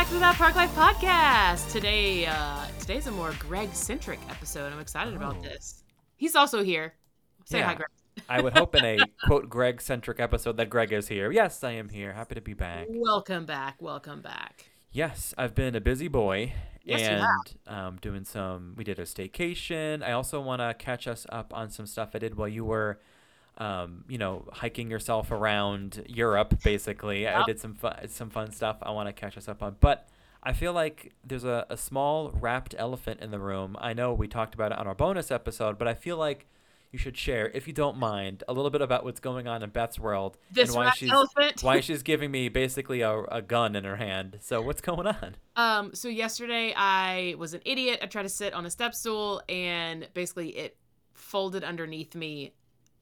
Back to that Park Life podcast. Today, uh, today's a more Greg-centric episode. I'm excited about Oh. this. He's also here. Say hi, Greg. I would hope in a quote Greg centric episode that Greg is here. Yes, I am here. Happy to be back. Welcome back. Welcome back. Yes, I've been a busy boy Yes, and um, doing some. We did a staycation. I also want to catch us up on some stuff I did while you were, um, you know, hiking yourself around Europe. Basically, I did some fun, some fun stuff. I want to catch us up on, but. I feel like there's a, a small wrapped elephant in the room. I know we talked about it on our bonus episode, but I feel like you should share, if you don't mind, a little bit about what's going on in Beth's world This and why she's elephant. why she's giving me basically a, a gun in her hand. So what's going on? Um, so yesterday I was an idiot. I tried to sit on a step stool and basically it folded underneath me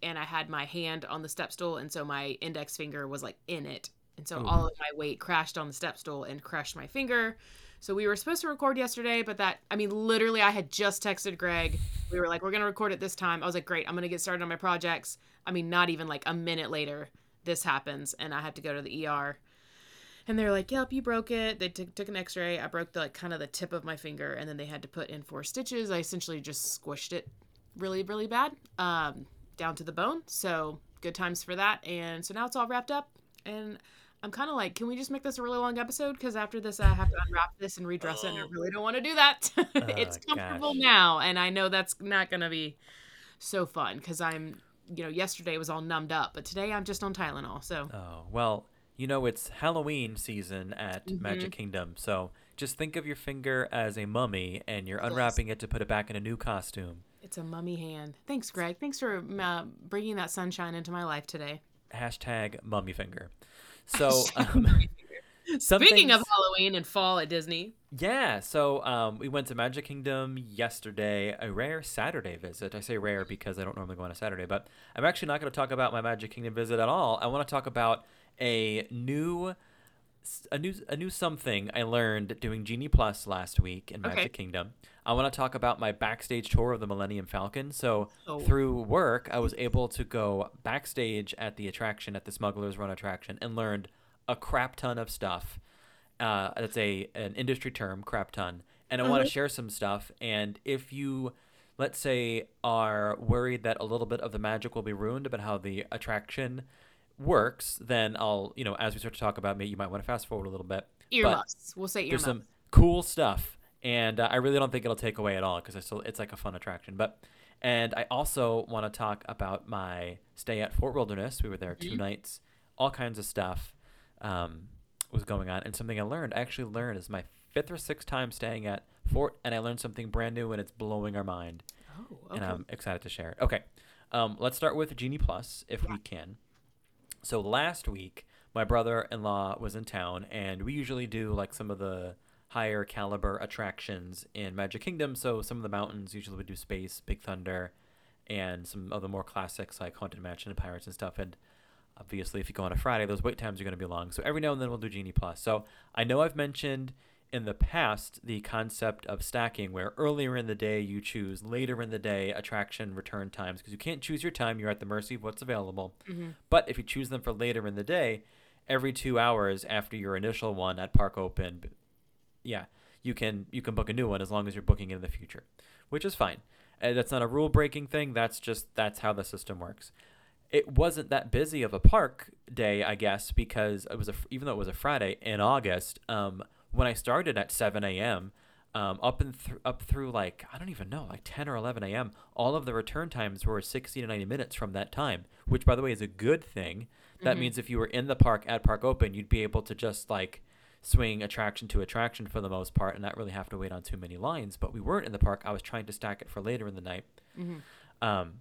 and I had my hand on the step stool and so my index finger was like in it. And so Ooh. all of my weight crashed on the step stool and crushed my finger. So we were supposed to record yesterday, but that I mean literally I had just texted Greg. We were like, we're gonna record it this time. I was like, great, I'm gonna get started on my projects. I mean, not even like a minute later, this happens and I had to go to the ER and they're like, "Yep, you broke it." They took took an X-ray. I broke the like kind of the tip of my finger, and then they had to put in four stitches. I essentially just squished it, really, really bad, um, down to the bone. So good times for that. And so now it's all wrapped up, and I'm kind of like, can we just make this a really long episode? Because after this, I have to unwrap this and redress it, and I really don't want to do that. it's Oh, comfortable gosh. now, and I know that's not gonna be so fun because I'm, you know, yesterday was all numbed up, but today I'm just on Tylenol. So Oh well, you know it's Halloween season at Mhm. Magic Kingdom, so just think of your finger as a mummy, and you're Yes. unwrapping it to put it back in a new costume. It's a mummy hand. Thanks, Greg. Thanks for uh, bringing that sunshine into my life today. Hashtag mummy finger. So um, Speaking of Halloween and fall at Disney, Yeah, so um, we went to Magic Kingdom yesterday, a rare Saturday visit. I say rare because I don't normally go on a Saturday, but I'm actually not going to talk about my Magic Kingdom visit at all. I want to talk about a new a new a new something I learned doing Genie Plus last week in Magic Okay. Kingdom. I want to talk about my backstage tour of the Millennium Falcon. So Oh. through work, I was able to go backstage at the attraction at the Smugglers Run attraction and learned a crap ton of stuff. Uh, that's a an industry term, crap ton. And I want to share some stuff. And if you, let's say, are worried that a little bit of the magic will be ruined about how the attraction works, then I'll, you know, as we start to talk about me, you might want to fast forward a little bit. earmuffs. we'll say There's some cool stuff, and uh, I really don't think it'll take away at all because I still it's like a fun attraction. But and I also want to talk about my stay at Fort Wilderness. We were there 2 Mhm. nights, all kinds of stuff um, was going on, and something I learned. I actually learned is my fifth or sixth time staying at Fort, and I learned something brand new, and it's blowing our mind, Oh, and. I'm excited to share it. Okay, um, let's start with Genie Plus if we can. So last week, my brother-in-law was in town, and we usually do like some of the higher caliber attractions in Magic Kingdom. So some of the mountains usually we do Space, Big Thunder, and some of the more classics like Haunted Mansion and Pirates and stuff. And obviously, if you go on a Friday, those wait times are going to be long. So every now and then we'll do Genie Plus. So I know I've mentioned in the past the concept of stacking, where earlier in the day you choose later in the day attraction return times because you can't choose your time. You're at the mercy of what's available. Mhm. But if you choose them for later in the day, every two hours after your initial one at park open, yeah, you can you can book a new one as long as you're booking in the future, which is fine. Uh, that's not a rule breaking thing. That's just that's how the system works. It wasn't that busy of a park day, I guess, because it was a even though it was a Friday in August. Um, when I started at 7 a.m. Um, up and th- up through like I don't even know, like 10 or 11 a.m. All of the return times were 60 to 90 minutes from that time, which by the way is a good thing. That Mhm. means if you were in the park at park open, you'd be able to just like swing attraction to attraction for the most part and not really have to wait on too many lines. But we weren't in the park. I was trying to stack it for later in the night. Mhm. Um,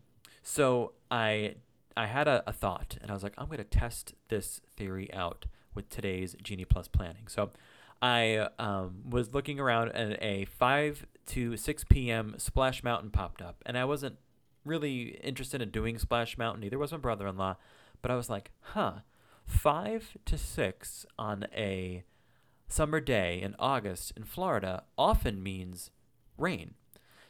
so I I had a, a thought, and I was like, I'm going to test this theory out with today's Genie Plus planning. So I um, was looking around, and a 5 to 6 p.m. Splash Mountain popped up, and I wasn't really interested in doing Splash Mountain. Neither was my brother-in-law, but I was like, huh, 5 to 6 on a summer day in August in Florida often means rain.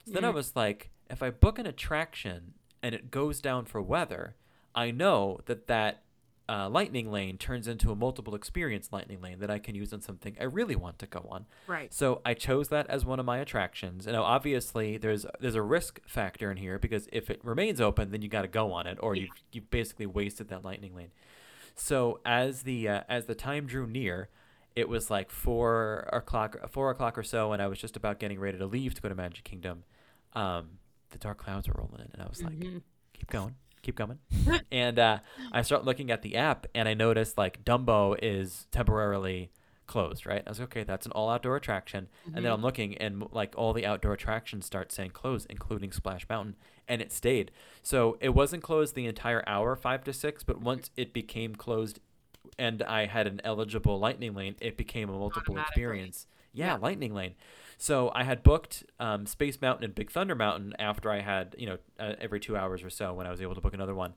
So then I was like, if I book an attraction and it goes down for weather, I know that that uh, lightning lane turns into a multiple experience lightning lane that I can use on something I really want to go on. Right. So I chose that as one of my attractions. And obviously there's there's a risk factor in here because if it remains open, then you got to go on it, or Yeah. you've you've basically wasted that lightning lane. So as the uh, as the time drew near, it was like four o'clock four o'clock or so, and I was just about getting ready to leave to go to Magic Kingdom. Um, the dark clouds were rolling in, and I was like, Mhm. keep going, keep coming. and uh, I start looking at the app, and I notice like Dumbo is temporarily closed. Right? I was like, okay, that's an all outdoor attraction. And then Mhm. I'm looking, and like all the outdoor attractions start saying closed, including Splash Mountain, and it stayed. So it wasn't closed the entire hour, five to six, but once it became closed, and I had an eligible lightning lane, it became a multiple experience. Yeah, Yeah. lightning lane. So I had booked um, Space Mountain and Big Thunder Mountain after I had, you know, uh, every two hours or so when I was able to book another one.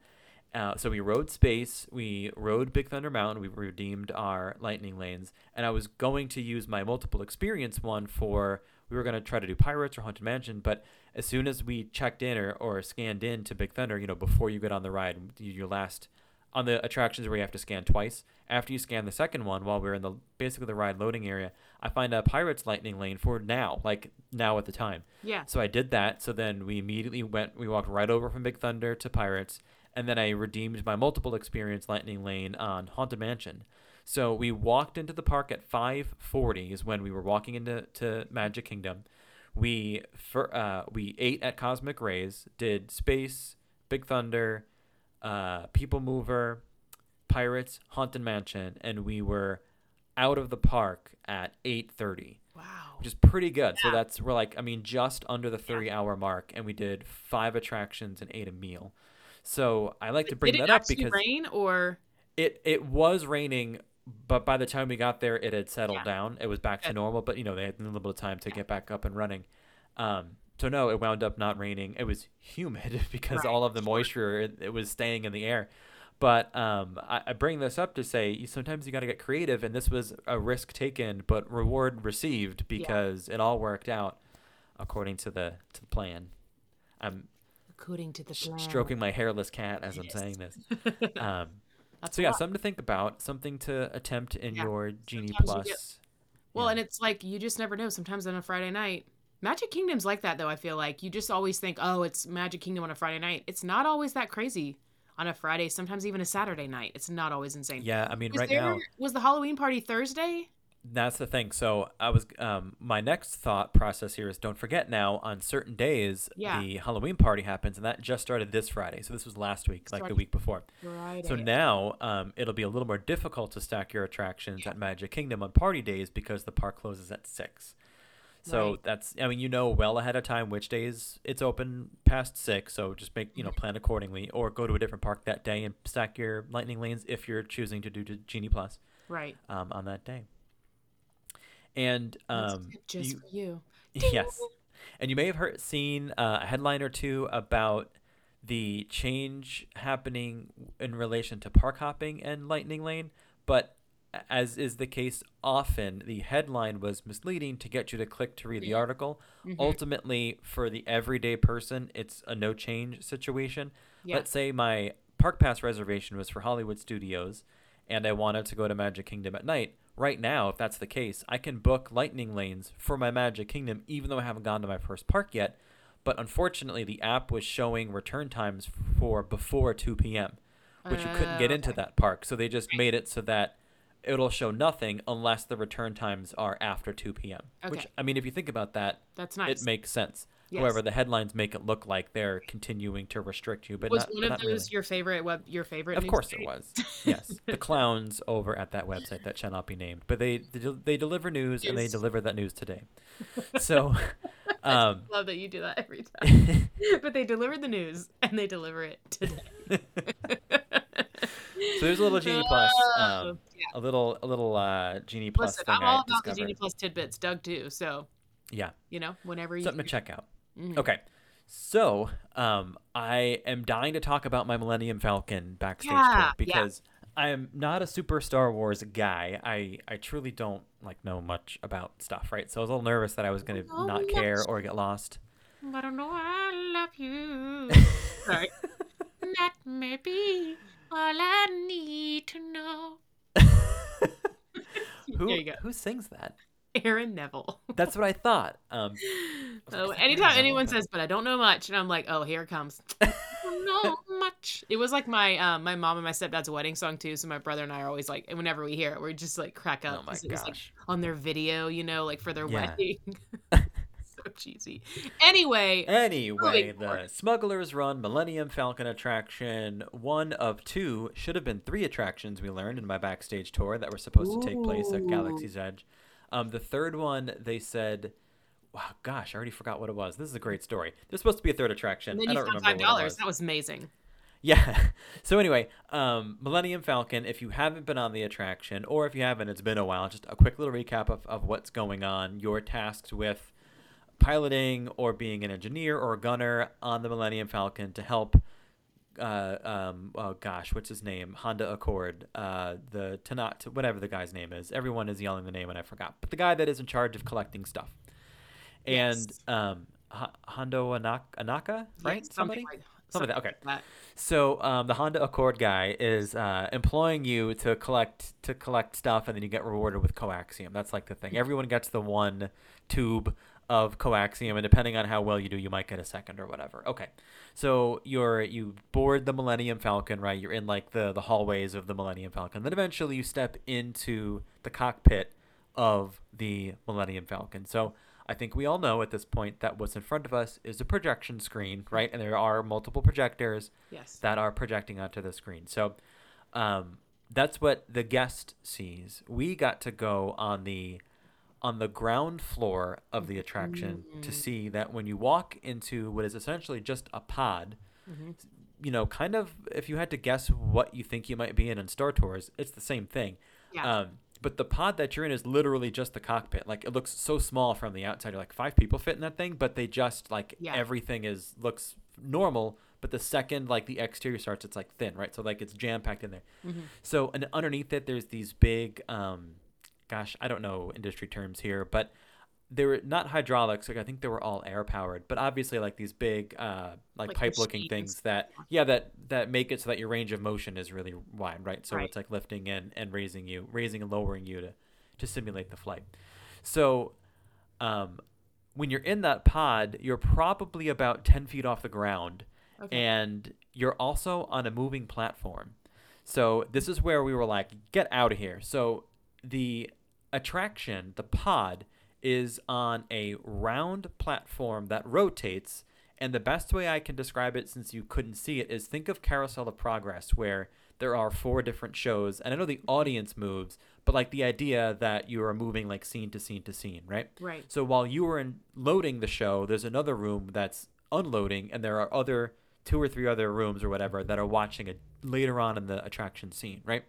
Uh, so we rode Space, we rode Big Thunder Mountain, we redeemed our lightning lanes, and I was going to use my multiple experience one for we were going to try to do Pirates or Haunted Mansion, but as soon as we checked in or, or scanned in to Big Thunder, you know, before you get on the ride, your last on the attractions where you have to scan twice. After you scan the second one, while we're in the basically the ride loading area, I find a Pirates Lightning Lane for now, like now at the time. Yeah. So I did that. So then we immediately went, we walked right over from Big Thunder to Pirates, and then I redeemed my multiple experience Lightning Lane on Haunted Mansion. So we walked into the park at 5:40 is when we were walking into to Magic Kingdom. We for, uh, we ate at Cosmic Rays, did Space, Big Thunder, uh, People Mover, Pirates, Haunted Mansion, and we were out of the park at 8:30 Wow. which is pretty good. So that's we're like I mean just under the 30 hour mark and we did five attractions and ate a meal. So I like to bring that up because rain or it it was raining but by the time we got there it had settled Yeah. down. It was back to normal, but you know, they had a little bit of time to get back up and running. Um so no, it wound up not raining. It was humid because Right, all of the moisture it, it was staying in the air. But um, I, I bring this up to say you, sometimes you got to get creative, and this was a risk taken, but reward received because it all worked out according to the to the plan. I'm according to the plan. stroking my hairless cat as I'm saying this. Um, so yeah, lot. something to think about, something to attempt in Yeah. your Genie Sometimes Plus. get- Well, Yeah. and it's like you just never know. Sometimes on a Friday night, Magic Kingdom's like that though. I feel like you just always think, oh, it's Magic Kingdom on a Friday night. It's not always that crazy on a Friday. Sometimes even a Saturday night. It's not always insane. yeah, I mean, Was right there- now was the Halloween party Thursday? That's the thing. So I was um my next thought process here is don't forget now on certain days Yeah. the Halloween party happens and that just started this Friday. So this was last week, like the week before. Friday. So now um it'll be a little more difficult to stack your attractions at Magic Kingdom on party days because the park closes at 6. So Right. that's I mean you know well ahead of time which days it's open past 6, so just make, you know, plan accordingly or go to a different park that day and stack your lightning lanes if you're choosing to do Genie Plus right. um, on that day. And um, just you- for you. yes, and you may have heard seen uh, a headline or two about the change happening in relation to park hopping and Lightning Lane, but as is the case often, the headline was misleading to get you to click to read the article. Mhm. Ultimately, for the everyday person, it's a no change situation. Yeah. Let's say my park pass reservation was for Hollywood Studios and I wanted to go to Magic Kingdom at night. Right now, if that's the case, I can book lightning lanes for my Magic Kingdom even though I haven't gone to my first park yet. But unfortunately, the app was showing return times for before 2 p.m., which you couldn't get Oh, into that park. So they just made it so that it'll show nothing unless the return times are after 2 p.m. Okay. Which, I mean, if you think about that, That's nice. it makes sense. Yes. However, the headlines make it look like they're continuing to restrict you, but was not, one of those really. your favorite web your favorite Of course it was. Yes, the clowns over at that website that shall not be named, but they they, they deliver news and they deliver that news today. So, um, love that you do that every time but they deliver the news and they deliver it today so there's a little Genie Plus, Oh, um, yeah. a little a little uh, Genie Plus Listen, thing I'm I all about the. Genie Plus tidbits, Doug too. So Yeah, you know, whenever you something to check out. Mhm. Okay. So, um, I am dying to talk about my Millennium Falcon backstage Yeah, tour yeah. because I am not a super Star Wars guy. I, I truly don't like know much about stuff, right? So I was a little nervous that I was gonna Oh, not care or get lost. I don't know I love you. Sorry. that may be. All I need to know. Who There you go. who sings that? Aaron Neville. That's what I thought. Um, Oh, Is anytime anyone says, "But I don't know much," and I'm like, "Oh, here it comes." I don't know much. It was like my um, my mom and my stepdad's wedding song too. So my brother and I are always like, and whenever we hear it, we're just like crack up. oh my was, like, gosh. on their video, you know, like for their Yeah. wedding. So cheesy. Anyway, Anyway, the forward. Smugglers Run Millennium Falcon attraction, one of two, should have been three attractions we learned in my backstage tour that were supposed to take place at Galaxy's Edge. Um, the third one, they said, wow, gosh, I already forgot what it was. This is a great story. There's supposed to be a third attraction. and then I don't remember five what it was. That was amazing. Yeah. So anyway, um, Millennium Falcon. If you haven't been on the attraction, or if you haven't, it's been a while. Just a quick little recap of, of what's going on. You're tasked with piloting or being an engineer or a gunner on the Millennium Falcon to help. Uh, um, oh gosh, what's his name? Honda Accord. Uh, the Tanat, whatever the guy's name is. Everyone is yelling the name, and I forgot. But the guy that is in charge of collecting stuff. And Yes. um, H- Hondo Ohnaka, Ohnaka, right? Yeah, Somebody. something like Something like that. Okay. that. So um, the Honda Accord guy is uh, employing you to collect to collect stuff, and then you get rewarded with coaxium. That's like the thing. Everyone gets the one tube of coaxium, and depending on how well you do, you might get a second or whatever. Okay, so you're you board the Millennium Falcon, right? You're in like the the hallways of the Millennium Falcon. Then eventually you step into the cockpit of the Millennium Falcon. So I think we all know at this point that what's in front of us is a projection screen, right? And there are multiple projectors Yes. that are projecting onto the screen. So um, that's what the guest sees. We got to go on the on the ground floor of the attraction to Mm. see that when you walk into what is essentially just a pod, Mhm. you know, kind of if you had to guess what you think you might be in in Star Tours, it's the same thing. Yeah. Um, but the pod that you're in is literally just the cockpit. Like it looks so small from the outside. You're like five people fit in that thing, but they just like Yeah. everything is looks normal. But the second like the exterior starts, it's like thin, right? So like it's jam packed in there. Mhm. So and underneath it, there's these big, um, gosh, I don't know industry terms here, but they were not hydraulics. Like I think they were all air powered, but obviously like these big, uh, like, Like pipe looking things that yeah that that make it so that your range of motion is really wide, right? So Right. it's like lifting and and raising you, raising and lowering you to to simulate the flight. So, um, when you're in that pod, you're probably about ten feet off the ground Okay. and you're also on a moving platform. So this is where we were like, get out of here. So the attraction, the pod, is on a round platform that rotates. And the best way I can describe it, since you couldn't see it, is think of Carousel of Progress, where there are four different shows. And I know the audience moves, but like the idea that you are moving like scene to scene to scene, right? right. So while you were in loading the show, there's another room that's unloading, and there are other two or three other rooms or whatever that are watching it later on in the attraction scene, right?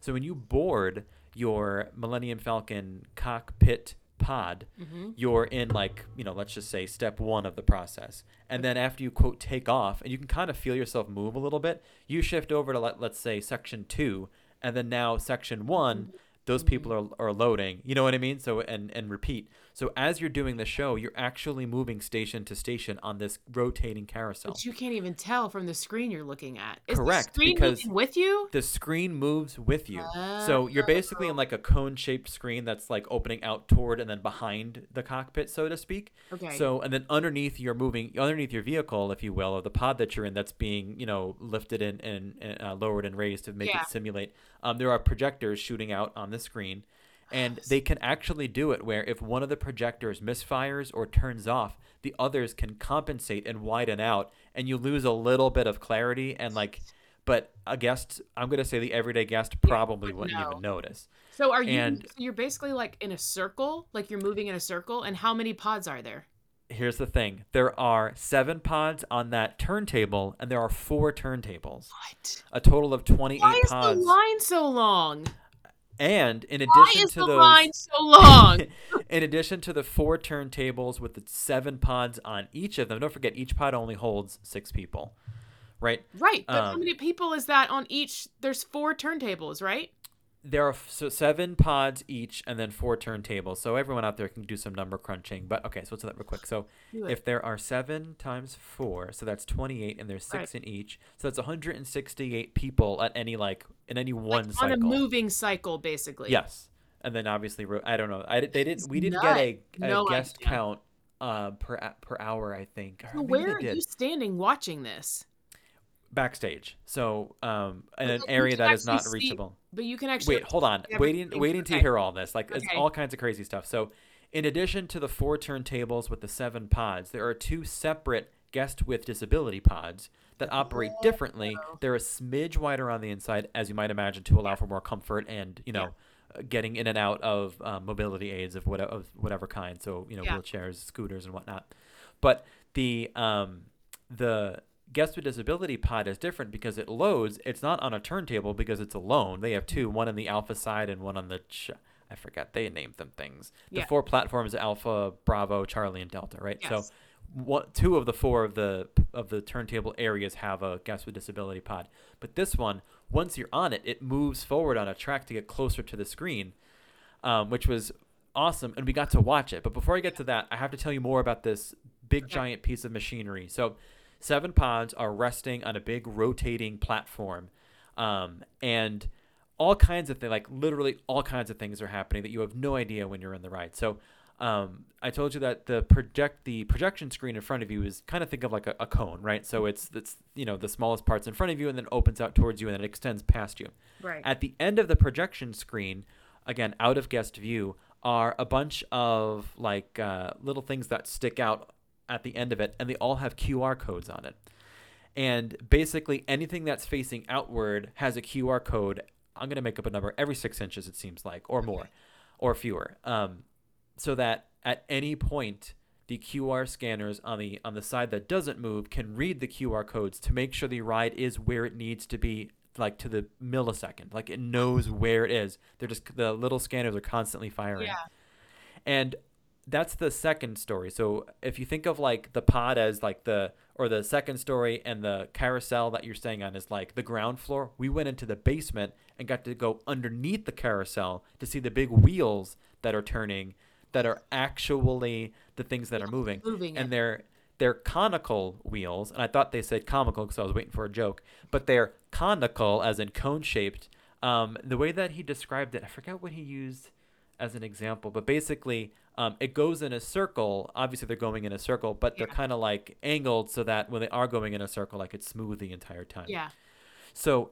So when you board your Millennium Falcon cockpit pod, Mhm. you're in like you know let's just say step one of the process and then after you quote take off and you can kind of feel yourself move a little bit you shift over to let, let's say section two and then now section one those people are, are loading you know what i mean so and and repeat so as you're doing the show you're actually moving station to station on this rotating carousel But you can't even tell from the screen you're looking at. Is Correct, The screen because- moving with you. the screen moves with you. So you're basically in like a cone shaped screen that's like opening out toward and then behind the cockpit, so to speak. Okay. So and then underneath you're moving underneath your vehicle, if you will, or the pod that you're in that's being you know lifted and and, and uh, lowered and raised to make Yeah. it simulate. Um, there are projectors shooting out on the screen, and they can actually do it where if one of the projectors misfires or turns off, the others can compensate and widen out, and you lose a little bit of clarity and like. But a guest, I'm gonna say the everyday guest probably would wouldn't know. even notice. So are you? and- so you're basically like in a circle, like you're moving in a circle. And how many pods are there? Here's the thing there are seven pods on that turntable and there are four turntables What? a total of 28 Why is pods the line so long? and in addition Why is to the those line so long? in addition to the four turntables with the seven pods on each of them don't forget each pod only holds six people right right. But how Um, many people is that on each? There's four turntables, right? There are so seven pods each and then four turntables. So everyone out there can do some number crunching. But okay, so let's do that real quick. So if there are seven times four, so that's 28, and there's six in each. So that's 168 people at any like in any one like cycle. on a moving cycle, basically. Yes, and then obviously I don't know. I they didn't. We didn't get a, a. No guest idea. count uh, per per hour. I think. So where are did. you standing watching this? Backstage? So um, in an area that is not see- reachable. But you can actually Wait, hold on. Waiting, waiting to Okay. hear all this. Like it's all kinds of crazy stuff. So, in addition to the four turntables with the seven pods, there are two separate guest with disability pods that operate differently. They're a smidge wider on the inside, as you might imagine, to allow for more comfort and you know, uh, getting in and out of um, mobility aids of whatever of whatever kind. So you know, Yeah. wheelchairs, scooters, and whatnot. But the um, the guest with disability pod is different because it loads. It's not on a turntable because it's alone. They have two, one on the alpha side and one on the. Ch- I forgot they named them things. The Yeah. four platforms: Alpha, Bravo, Charlie, and Delta. Right. Yes. So, what two of the four of the of the turntable areas have a guest with disability pod, but this one, once you're on it, it moves forward on a track to get closer to the screen, um, which was awesome, and we got to watch it. But before I get to that, I have to tell you more about this big Okay. giant piece of machinery. So, seven pods are resting on a big rotating platform, um, and all kinds of things, like literally all kinds of things are happening that you have no idea when you're in the ride. So. Um, I told you that the project the projection screen in front of you is kind of think of like a, a cone, right? So it's it's you know the smallest parts in front of you, and then opens out towards you, and then it extends past you. Right. At the end of the projection screen, again out of guest view, are a bunch of like uh, little things that stick out at the end of it, and they all have QR codes on it. And basically, anything that's facing outward has a QR code. I'm gonna make up a number every six inches, it seems like, or more, or fewer. Um, so that at any point the QR scanners on the on the side that doesn't move can read the QR codes to make sure the ride is where it needs to be like to the millisecond like it knows where it is they're just the little scanners are constantly firing Yeah. and that's the second story. So if you think of like the pod as like the or the second story and the carousel that you're staying on is like the ground floor we went into the basement and got to go underneath the carousel to see the big wheels that are turning that are actually the things that are moving. moving and it. they're they're conical wheels and i thought they said comical because i was waiting for a joke but they're conical as in cone shaped um, the way that he described it i forget what he used as an example but basically um, it goes in a circle obviously they're going in a circle but they're kind of like angled so that when they are going in a circle like it's smooth the entire time Yeah. so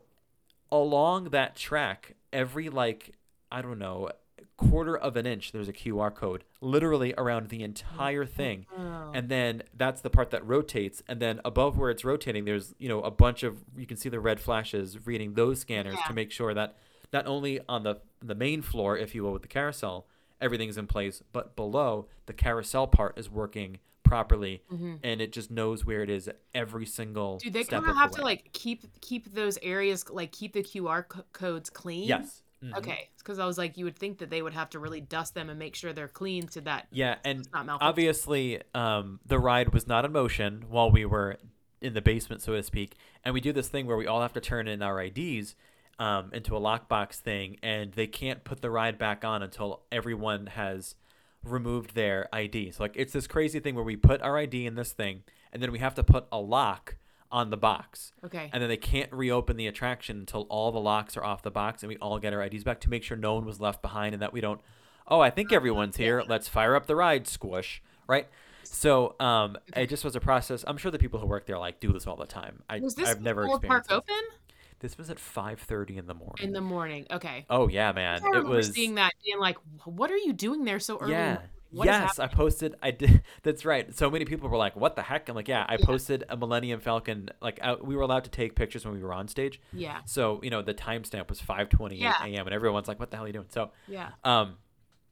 along that track, every like I don't know quarter of an inch, there's a QR code literally around the entire thing. Oh. And then that's the part that rotates. And then above where it's rotating, there's you know a bunch of you can see the red flashes reading those scanners Yeah. to make sure that not only on the the main floor, if you will, with the carousel, everything's in place, but below the carousel part is working properly, Mhm. and it just knows where it is every single. Do they step kind of have to like keep keep those areas like keep the QR co- codes clean? Yes. Mhm. Okay, because I was like, you would think that they would have to really dust them and make sure they're clean so that Yeah, and obviously um, the ride was not in motion while we were in the basement so to speak and we do this thing where we all have to turn in our ids um, into a lockbox thing and they can't put the ride back on until everyone has removed their id so like it's this crazy thing where we put our id in this thing and then we have to put a lock on the box. Okay. and then they can't reopen the attraction until all the locks are off the box and we all get our IDs back to make sure no one was left behind and that we don't oh I think everyone's here. Let's fire up the ride squish right? So um it just was a process. I'm sure the people who work there like do this all the time. I, was this I've never before park open? this. This was at 5:30 in the morning in the morning? Okay. oh yeah man I it was seeing that being like, what are you doing there so early? yeah? What is yes, I posted. I did. That's right. So many people were like, "What the heck?" I'm like, "Yeah, I Yeah. posted a Millennium Falcon. Like, out, we were allowed to take pictures when we were on stage. Yeah. So you know, the timestamp was 5:28 Yeah. a.m. and everyone's like, "What the hell are you doing?" So, Yeah. um,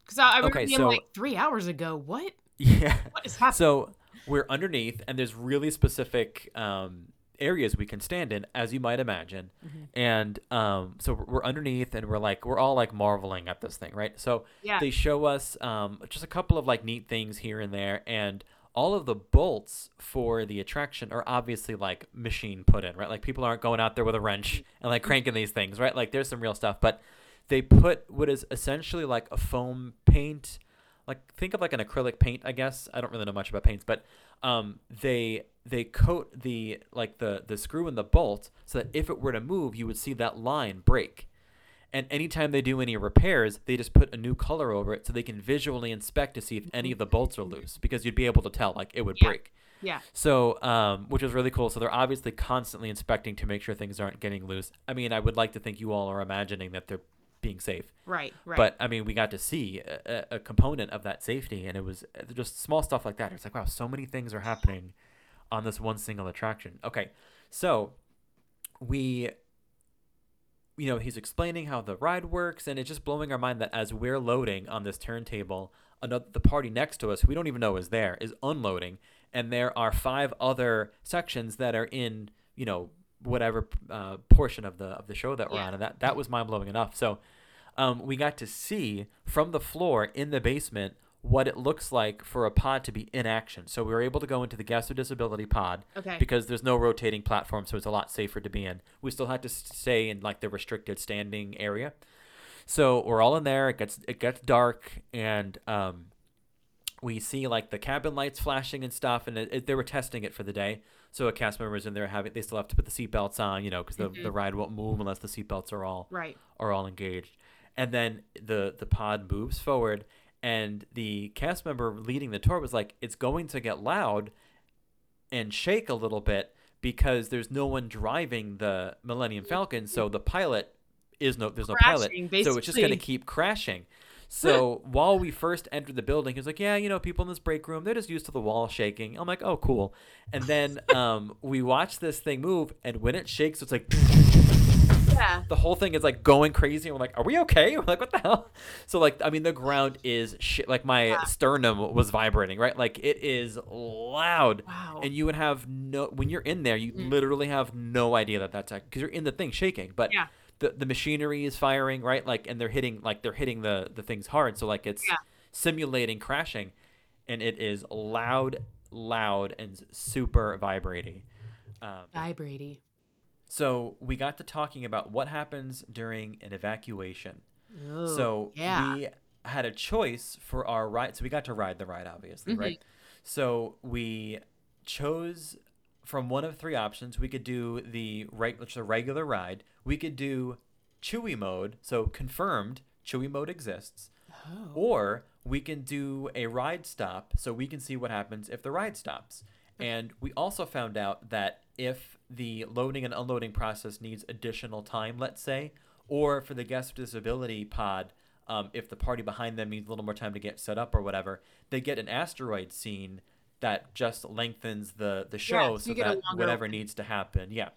Because I, I remember Okay, being so- like three hours ago. What? yeah. What is happening? So we're underneath, and there's really specific um, areas we can stand in, as you might imagine. Mhm. And um, so we're- we're underneath, and we're like, we're all like marveling at this thing, right? So Yeah. they show us um, just a couple of like neat things here and there, and all of the bolts for the attraction are obviously like machine put in, right? Like people aren't going out there with a wrench and like cranking these things, right? Like there's some real stuff, but they put what is essentially like a foam paint, like think of like an acrylic paint, I guess. I don't really know much about paints, but um, they they coat the like the the screw and the bolt so that if it were to move, you would see that line break. And anytime they do any repairs, they just put a new color over it so they can visually inspect to see if any of the bolts are loose because you'd be able to tell like it would Yeah. break. Yeah. So, um, which was really cool. So they're obviously constantly inspecting to make sure things aren't getting loose. I mean, I would like to think you all are imagining that they're being safe, Right. Right. but I mean, we got to see a, a- component of that safety, and it was uh, just small stuff like that. It's like, wow, so many things are happening on this one single attraction. Okay, so we you know he's explaining how the ride works and it's just blowing our mind that as we're loading on this turntable another the party next to us who we don't even know is there is unloading and there are five other sections that are in you know whatever uh, portion of the of the show that we're Yeah. on and that that was mind blowing enough so um, we got to see from the floor in the basement what it looks like for a pod to be in action. So we were able to go into the guest with disability pod Okay. because there's no rotating platform, so it's a lot safer to be in. We still had to stay in like the restricted standing area. So we're all in there. It gets it gets dark, and um, we see like the cabin lights flashing and stuff. And it, it, they were testing it for the day. So a cast member is in there having they still have to put the seatbelts on, you know, because the, the ride won't move unless the seatbelts are all right. are all engaged. And then the the pod moves forward, and the cast member leading the tour was like, "It's going to get loud and shake a little bit because there's no one driving the Millennium Falcon, so the pilot is no there's no pilot, Crashing, so it's just going to keep crashing." So while we first entered the building, he was like, "Yeah, you know, people in this break room, they're just used to the wall shaking." I'm like, "Oh, cool." And then um, we watch this thing move, and when it shakes, it's like Yeah. the whole thing is like going crazy. And we're like, are we okay? We're like, what the hell? So like, I mean, the ground is shit. Like my Yeah. sternum was vibrating, right? Like it is loud. Wow. And you would have no when you're in there, you literally have no idea that that's because you're in the thing shaking. But Yeah. the the machinery is firing, right? Like, and they're hitting like they're hitting the the things hard. So like it's Yeah. simulating crashing, and it is loud, loud, and super vibrating. Um, Vibrating. So we got to talking about what happens during an evacuation. Oh, so yeah. we had a choice for our ride. So we got to ride the ride, obviously, mm-hmm. right? So we chose from one of three options. We could do the right, which is a regular ride. We could do Chewie mode, so confirmed Chewie mode exists, Oh. or we can do a ride stop, so we can see what happens if the ride stops. And we also found out that if the loading and unloading process needs additional time, let's say, or for the guest with disability pod, um, if the party behind them needs a little more time to get set up or whatever, they get an asteroid scene that just lengthens the the show so so that whatever one. needs to happen, yeah.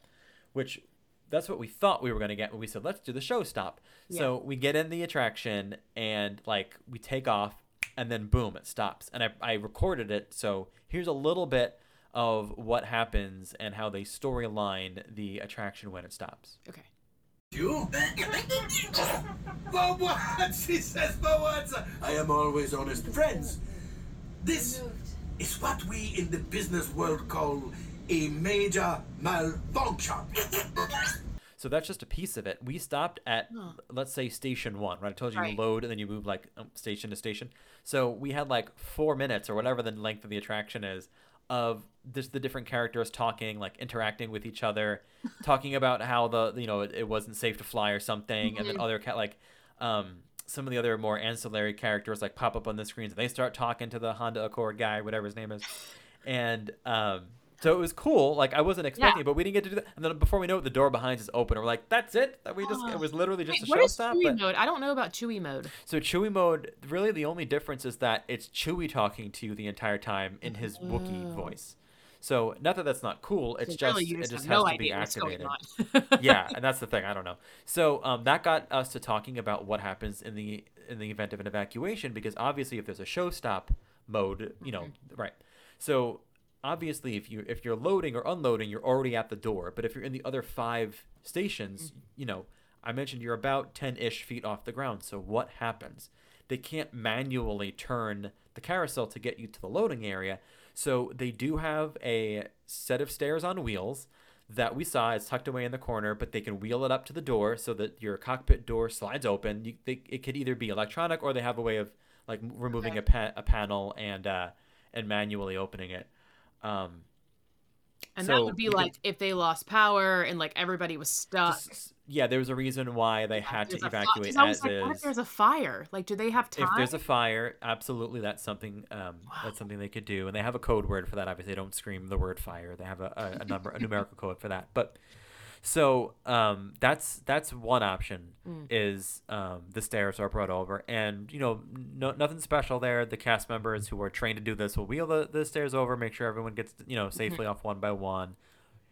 Which that's what we thought we were going to get when we said let's do the show stop. So we get in the attraction and like we take off and then boom it stops. And I I recorded it so here's a little bit of what happens and how they storyline the attraction when it stops. Okay. You? For what? She says for what? I am always honest. Friends, this is what we in the business world call a major malfunction. So that's just a piece of it. We stopped at let's say station one, right? I told you Right. you load and then you move like um, station to station. So we had like four minutes or whatever the length of the attraction is of just the different characters talking, like interacting with each other, talking about how the you know it, it wasn't safe to fly or something, and then other ca- like um some of the other more ancillary characters like pop up on the screens and they start talking to the Honda Accord guy, whatever his name is, and um. So it was cool. Like I wasn't expecting, it, but we didn't get to do that. And then before we know it, the door behind us is open. And we're like, "That's it." That we just it was literally just Wait, a what show is stop. Chewie But mode? I don't know about Chewie mode. so Chewie mode, really the only difference is that it's Chewie talking to you the entire time in his Wookiee voice. So not that that's not cool. It's So just really, it just has no to be idea what's going activated. yeah, and that's the thing. I don't know. So um, that got us to talking about what happens in the in the event of an evacuation because obviously if there's a show stop mode, you know, right. So obviously if you if you're loading or unloading, you're already at the door. But if you're in the other five stations, you know, I mentioned you're about ten ish feet off the ground. So what happens? They can't manually turn the carousel to get you to the loading area. So they do have a set of stairs on wheels that we saw is tucked away in the corner, but they can wheel it up to the door so that your cockpit door slides open. You, they, it could either be electronic or they have a way of like removing Okay. a, pa- a panel and uh, and manually opening it. Um, And So that would be like if they lost power and like everybody was stuck. just- yeah, there was a reason why they had to evacuate. fi- evacuate 'cause I was as like, what if there's a fire? Like, do they have time? If there's a fire, absolutely, that's something. Um, That's something they could do, and they have a code word for that. Obviously, they don't scream the word fire. They have a, a, a number, a numerical code for that. But so um, that's that's one option. Mm. Is um, the stairs are brought over, and you know, no, nothing special there. The cast members who are trained to do this will wheel the, the stairs over, make sure everyone gets you know safely off one by one.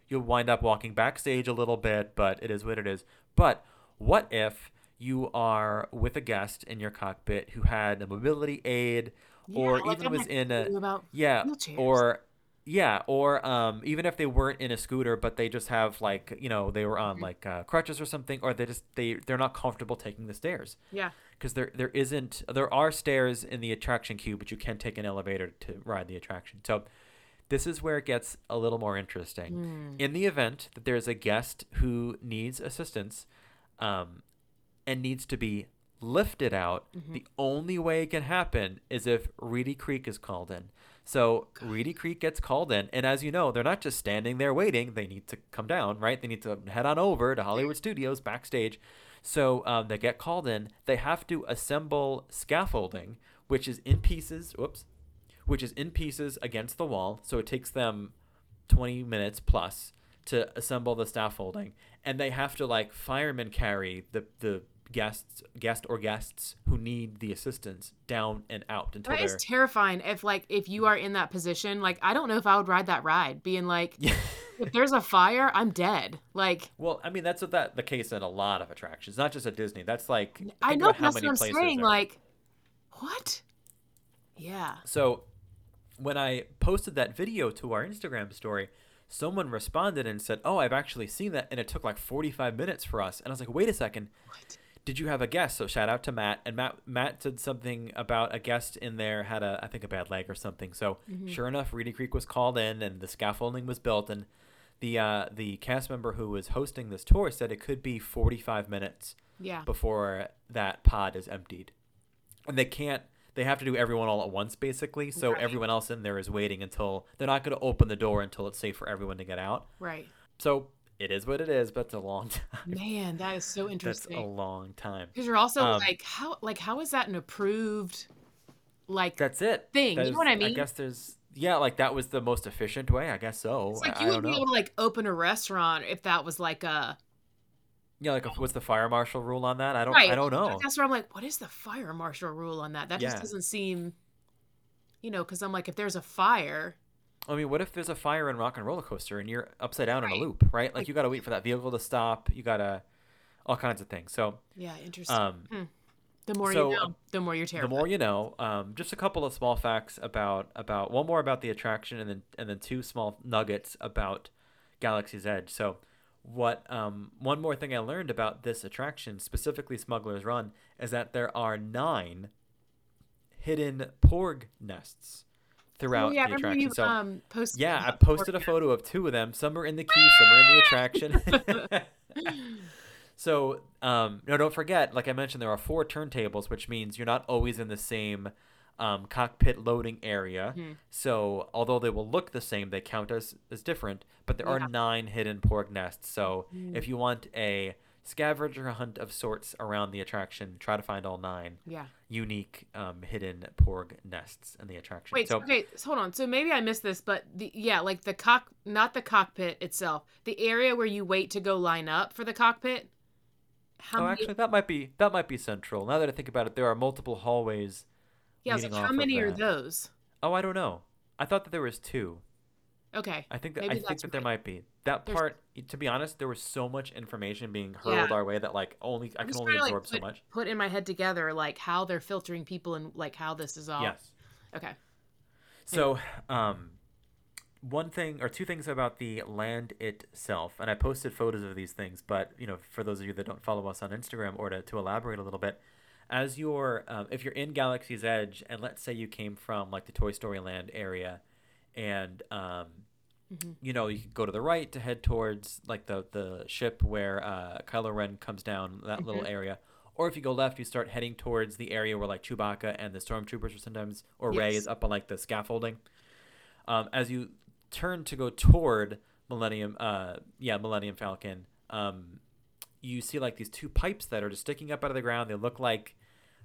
You'll wind up walking backstage a little bit, but it is what it is. But what if you are with a guest in your cockpit who had a mobility aid or like even I'm was in a yeah wheelchairs. or yeah or um even if they weren't in a scooter but they just have like you know they were Mm-hmm. on like uh, crutches or something or they just they they're not comfortable taking the stairs yeah. because there there isn't there are stairs in the attraction queue but you can take an elevator to ride the attraction so this is where it gets a little more interesting Hmm. in the event that there's a guest who needs assistance um, and needs to be lifted out Mm-hmm. the only way it can happen is if reedy creek is called in so reedy creek gets called in and as you know they're not just standing there waiting. They need to come down right? They need to head on over to hollywood studios backstage. So um, they get called in. They have to assemble scaffolding which is in pieces whoops which is in pieces against the wall. So it takes them 20 minutes plus to assemble the scaffolding, and they have to like firemen carry the the guests guest or guests who need the assistance down and out until That they're is terrifying. If like if you are in that position, like I don't know if I would ride that ride, being like, if there's a fire, I'm dead. Like Well, I mean that's what that the case in a lot of attractions, not just at Disney. That's like I know how many I'm places saying. Like, what? Yeah. So when I posted that video to our Instagram story, someone responded and said, "Oh, I've actually seen that, and it took like 45 minutes for us." And I was like, "Wait a second, What? Did you have a guest?" So shout out to Matt, and Matt Matt said something about a guest in there had a I think a bad leg or something. So sure enough, Reedy Creek was called in, and the scaffolding was built, and the uh, the cast member who was hosting this tour said it could be 45 minutes Yeah. before that pod is emptied. And they can't they have to do everyone all at once basically. So Right. everyone else in there is waiting until they're not going to open the door until it's safe for everyone to get out. Right. So it is what it is, but it's a long time. Man, that is so interesting. That's a long time. Because you're also um, like, how like how is that an approved like That's it. Thing, That you know what I mean? I guess there's yeah, like that was the most efficient way. I guess so. it's like you I would don't be know. able to like open a restaurant if that was like a Yeah, like what's the fire marshal rule on that? I don't. right. I don't know. That's where I'm like, what is the fire marshal rule on that? That just doesn't seem, you know, because I'm like, if there's a fire, I mean, what if there's a fire in Rock and Roller Coaster and you're upside down in a loop, right? Like Like- you got to wait for that vehicle to stop. You got to all kinds of things. So, yeah, interesting. um, the more so, you know, the more you're terrified. the more you know. Um, just a couple of small facts about about one more about the attraction, and then and then two small nuggets about Galaxy's Edge. So, what um, one more thing I learned about this attraction, specifically Smuggler's Run, is that there are nine hidden porg nests throughout oh, yeah, the attraction. you so. um posted. Yeah, I posted a photo of two of them. Some are in the queue, some are in the attraction. so, um, no, don't forget, like I mentioned, there are four turntables, which means you're not always in the same um, cockpit loading area. Hmm. So, although they will look the same, they count as, as different. But there Yeah. Are nine hidden porg nests. So, if you want a scavenger hunt of sorts around the attraction, try to find all nine Yeah. unique um, hidden porg nests in the attraction. Wait, so, okay, so hold on. So maybe I missed this, but the yeah, like the cock, not the cockpit itself, the area where you wait to go line up for the cockpit. How oh, many? actually, that might be that might be central. Now that I think about it, there are multiple hallways. yeah, I was leading like, how many are those? Oh, I don't know. I thought that there was two. Okay. I think that Maybe I think that there might be that There's- part. To be honest, there was so much information being Yeah. hurled our way that like only I I'm can only to, like, absorb so put, much. Put in my head together like how they're filtering people and like how this is all. Yes. Okay. So, um, one thing or two things about the land itself, and I posted photos of these things, but you know, for those of you that don't follow us on Instagram, or to, to elaborate a little bit, as you're, um, if you're in Galaxy's Edge, and let's say you came from like the Toy Story Land area, and um, you know, you can go to the right to head towards like the the ship where uh, Kylo Ren comes down that little area. Or if you go left, you start heading towards the area where like Chewbacca and the stormtroopers are sometimes, or Rey is up on like the scaffolding. Um, as you turn to go toward Millennium, uh, yeah, Millennium Falcon, um, you see like these two pipes that are just sticking up out of the ground. They look like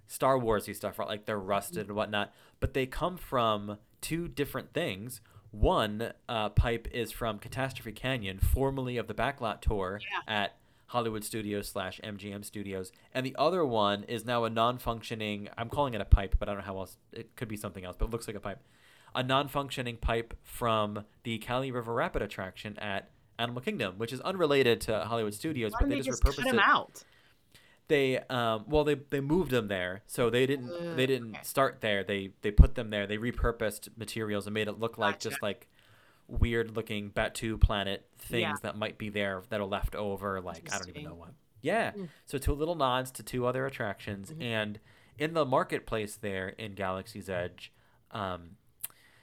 Star Warsy stuff, right? Like they're rusted and whatnot, but they come from two different things. One uh, pipe is from Catastrophe Canyon, formerly of the Backlot Tour at Hollywood Studios slash MGM Studios, and the other one is now a non-functioning. I'm calling it a pipe, but I don't know how else. It could be something else, but it looks like a pipe. A non-functioning pipe from the Kali River Rapid attraction at Animal Kingdom, which is unrelated to Hollywood Studios, but they they just just cut repurposed it out? They um well they they moved them there so they didn't Uh, they didn't okay. start there they they put them there they repurposed materials and made it look like Gotcha. just like weird looking Batuu planet things Yeah. that might be there that are left over like i don't even know what yeah Mm. so two little nods to two other attractions Mm-hmm. and in the marketplace there in galaxy's edge um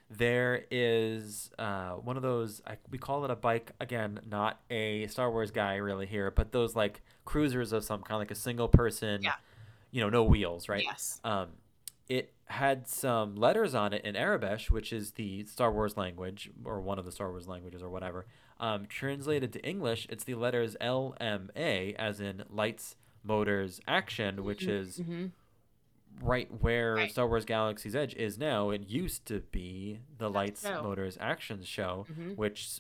there is uh, one of those I, we call it a bike again not a star wars guy really here but those like cruisers of some kind like a single person Yeah. you know no wheels right Yes. um, it had some letters on it in Aurebesh, which is the Star Wars language, or one of the Star Wars languages, or whatever. Um, translated to English, it's the letters LMA, as in lights, motors, action, which is Mhm. Right where Right. Star Wars Galaxy's Edge is now. It used to be the lights, show. motors, action show, Mhm. which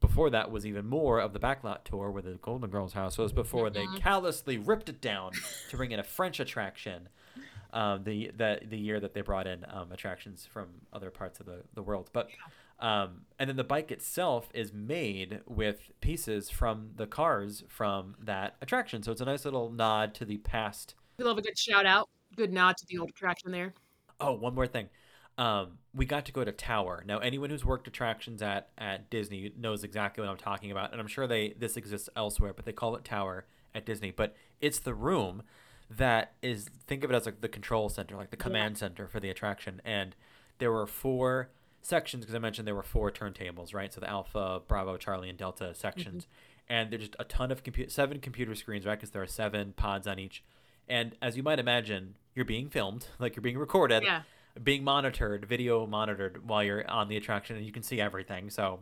before that was even more of the backlot tour where the Golden Girls house was before they callously ripped it down to bring in a French attraction. Um, the, the the year that they brought in um, attractions from other parts of the, the world, but um, and then the bike itself is made with pieces from the cars from that attraction, so it's a nice little nod to the past We love a good shout out. Good nod to the old attraction there. Oh, one more thing. Um, we got to go to Tower. Now, anyone who's worked attractions at at Disney knows exactly what I'm talking about, and I'm sure they this exists elsewhere, but they call it Tower at Disney. But it's the room that is think of it as like the control center, like the command center for the attraction. And there were four sections because I mentioned there were four turntables, right? So the Alpha, Bravo, Charlie, and Delta sections, and there's just a ton of computer, seven computer screens, right? Because there are seven pods on each. And as you might imagine, you're being filmed, like you're being recorded Yeah. being monitored, video monitored while you're on the attraction, and you can see everything. So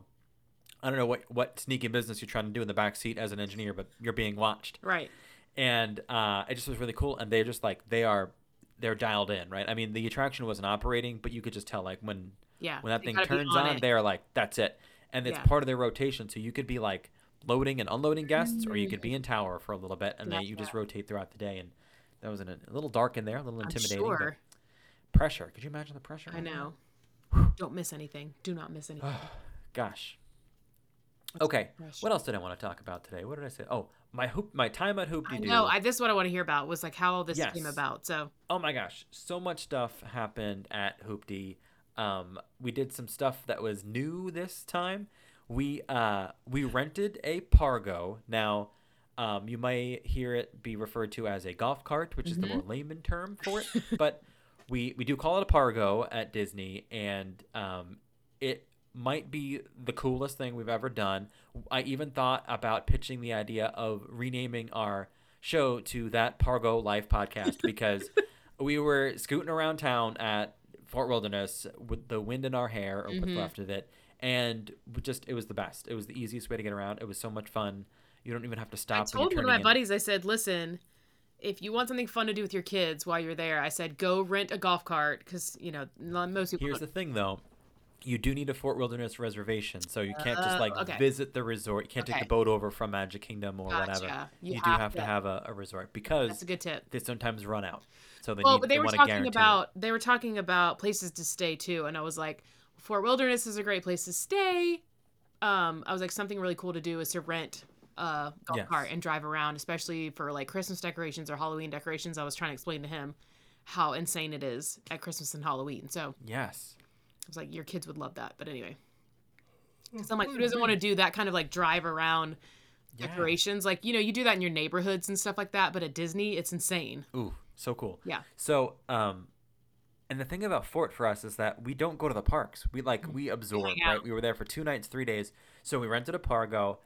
I don't know what what sneaky business you're trying to do in the back seat as an engineer, but you're being watched, Right. and uh, it just was really cool. And they're just like they are they're dialed in, right? I mean, the attraction wasn't operating, but you could just tell like when Yeah. when that thing turns on, it. they're like that's it, and it's Yeah. part of their rotation. So you could be like loading and unloading guests, or you could be in tower for a little bit, and then you just rotate throughout the day. And that was an, a little dark in there, a little I'm intimidating. sure. Pressure. Could you imagine the pressure? I know. Don't miss anything. Do not miss anything. Gosh. Okay. What else did I want to talk about today? What did I say? Oh, my hoop, my time at Hoop I know. I, this is what I want to hear about was like how all this came about. So oh my gosh, so much stuff happened at Hoopty. Um, we did some stuff that was new this time. We uh we rented a Pargo. Now, um, you may hear it be referred to as a golf cart, which is the more layman term for it, but we we do call it a Pargo at Disney, and um, it might be the coolest thing we've ever done. I even thought about pitching the idea of renaming our show to that Pargo Life podcast because we were scooting around town at Fort Wilderness with the wind in our hair or what's left of it, and just it was the best. It was the easiest way to get around. It was so much fun. You don't even have to stop. I told one of my in. buddies, I said, listen, if you want something fun to do with your kids while you're there, I said, go rent a golf cart because, you know, not- most people. Here's the thing, though. You do need a Fort Wilderness reservation, so you can't just like okay. visit the resort. You can't take the boat over from Magic Kingdom or whatever. Gotcha. You, You do have have to to- have a, a resort because That's a good tip. they sometimes run out. So they Well, need but they were talking guarantee it. about they were talking about places to stay too, and I was like, Fort Wilderness is a great place to stay. Um, I was like, something really cool to do is to rent a golf Yes. cart and drive around, especially for like Christmas decorations or Halloween decorations. I was trying to explain to him how insane it is at Christmas and Halloween. So Yes. I was like, your kids would love that. But anyway, because I'm like, who doesn't want to do that kind of like drive around Yeah. decorations? Like, you know, you do that in your neighborhoods and stuff like that, but at Disney, it's insane. Ooh, so cool. Yeah. So, um, And the thing about Fort for us is that we don't go to the parks. We like we absorb, hang out. right? We were there for two nights, three days. So we rented a Pargo.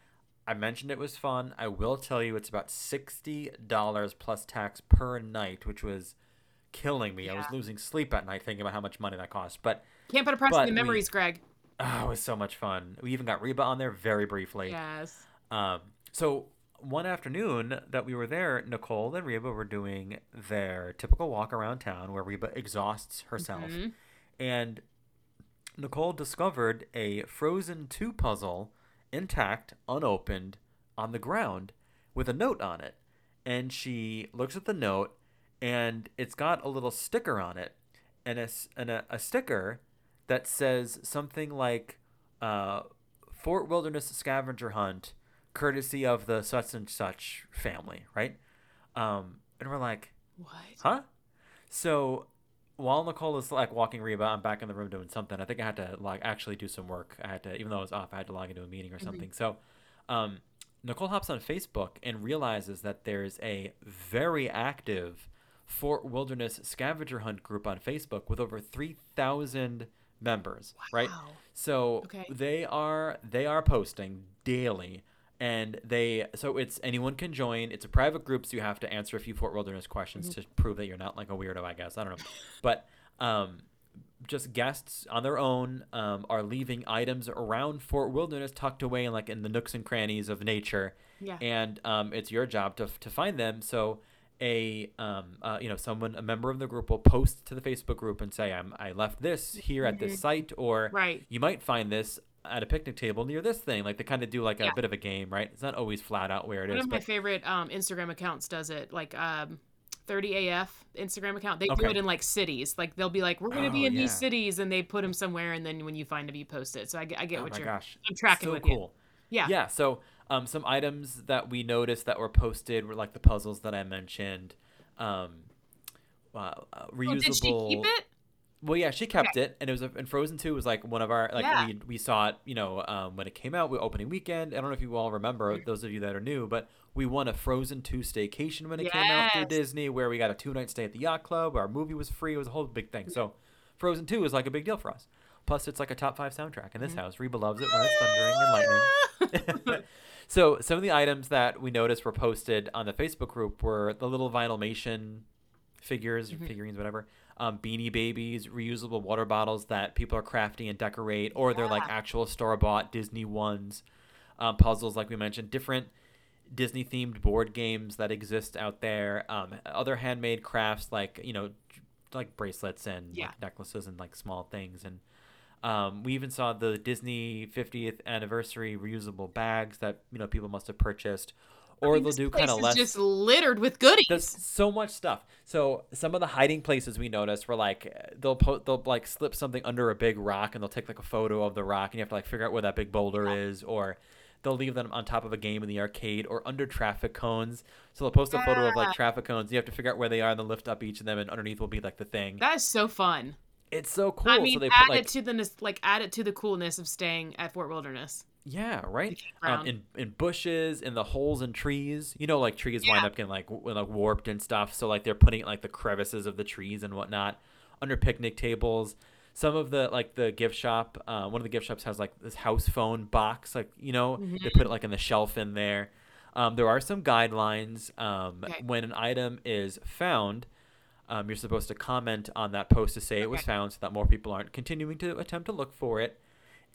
I mentioned it was fun. I will tell you, it's about sixty dollars plus tax per night, which was killing me. Yeah. I was losing sleep at night thinking about how much money that cost. But Can't put a price on the we- memories, Greg. oh, it was so much fun. We even got Reba on there very briefly. Yes. Um, so one afternoon that we were there, Nicole and Reba were doing their typical walk around town where Reba exhausts herself. Mhm. And Nicole discovered a Frozen 2 puzzle intact, unopened, on the ground with a note on it. And she looks at the note and it's got a little sticker on it and a, and a, a sticker that says something like uh, Fort Wilderness Scavenger Hunt, courtesy of the such and such family, right? Um, and we're like, What? huh? So while Nicole is like walking Reba, I'm back in the room doing something. I think I had to like actually do some work. I had to, even though I was off, I had to log into a meeting or something. So, um, Nicole hops on Facebook and realizes that there's a very active Fort Wilderness scavenger hunt group on Facebook with over 3,000 members, right? So Okay. they are they are posting daily and they so it's anyone can join. It's a private group so you have to answer a few Fort Wilderness questions Mm-hmm. to prove that you're not like a weirdo, I guess. I don't know. But um just guests on their own um, are leaving items around Fort Wilderness tucked away in like in the nooks and crannies of nature Yeah. and um, it's your job to, to find them. So a um, uh, you know someone a member of the group will post to the Facebook group and say I'm I left this here at this site or Mm-hmm. Right. you might find this at a picnic table near this thing. Like they kind of do like a Yeah. bit of a game, right? It's not always flat out where it One is, of my favorite um, Instagram accounts does it. Like um, 30AF Instagram account. They do it in like cities. Like they'll be like, we're going to be Oh, in these cities, and they put them somewhere, and then when you find them, you post it. So I, get- I get oh what my you're. gosh, I'm tracking so with you. cool. Yeah. Yeah. So um, some items that we noticed that were posted were like the puzzles that I mentioned. Um, uh, uh, reusable. Oh, did she keep it? Well, yeah, she kept it, and it was a, and Frozen Two was like one of our like Yeah. we we saw it, you know, um, when it came out, we opening weekend. I don't know if you all remember those of you that are new, but we won a Frozen Two staycation when it came out through Disney, where we got a two night stay at the yacht club. Our movie was free. It was a whole big thing. So, Frozen Two was like a big deal for us. Plus, it's like a top five soundtrack in this house. Reba loves it when it's thundering and lightning. so some of the items that we noticed were posted on the Facebook group were the little vinylmation figures, Mm-hmm. figurines, whatever. Um, beanie babies, reusable water bottles that people are crafting and decorate, or they're like actual store bought Disney ones. Um, puzzles, like we mentioned, different Disney themed board games that exist out there. Um, other handmade crafts like you know, like bracelets and Yeah. like necklaces and like small things and. Um, we even saw the Disney 50th anniversary reusable bags that you know people must have purchased, I or mean, they'll do kind of less. just littered with goodies. There's so much stuff. So some of the hiding places we noticed were like they'll po- they'll like slip something under a big rock and they'll take like a photo of the rock and you have to like figure out where that big boulder is or they'll leave them on top of a game in the arcade or under traffic cones. So they'll post a photo of like traffic cones. You have to figure out where they are and then lift up each of them and underneath will be like the thing. that is so fun. it's so cool. I mean, so they add put like it to the like add it to the coolness of staying at Fort Wilderness. Yeah, right. Um, in in bushes, in the holes in trees. You know, like trees wind up getting like w- like warped and stuff. So like they're putting like the crevices of the trees and whatnot under picnic tables. Some of the like the gift shop, uh, one of the gift shops has like this house phone box. Like you know, Mm-hmm. they put it like in the shelf in there. Um, there are some guidelines. Um, Okay. When an item is found, um, you're supposed to comment on that post to say it was found, so that more people aren't continuing to attempt to look for it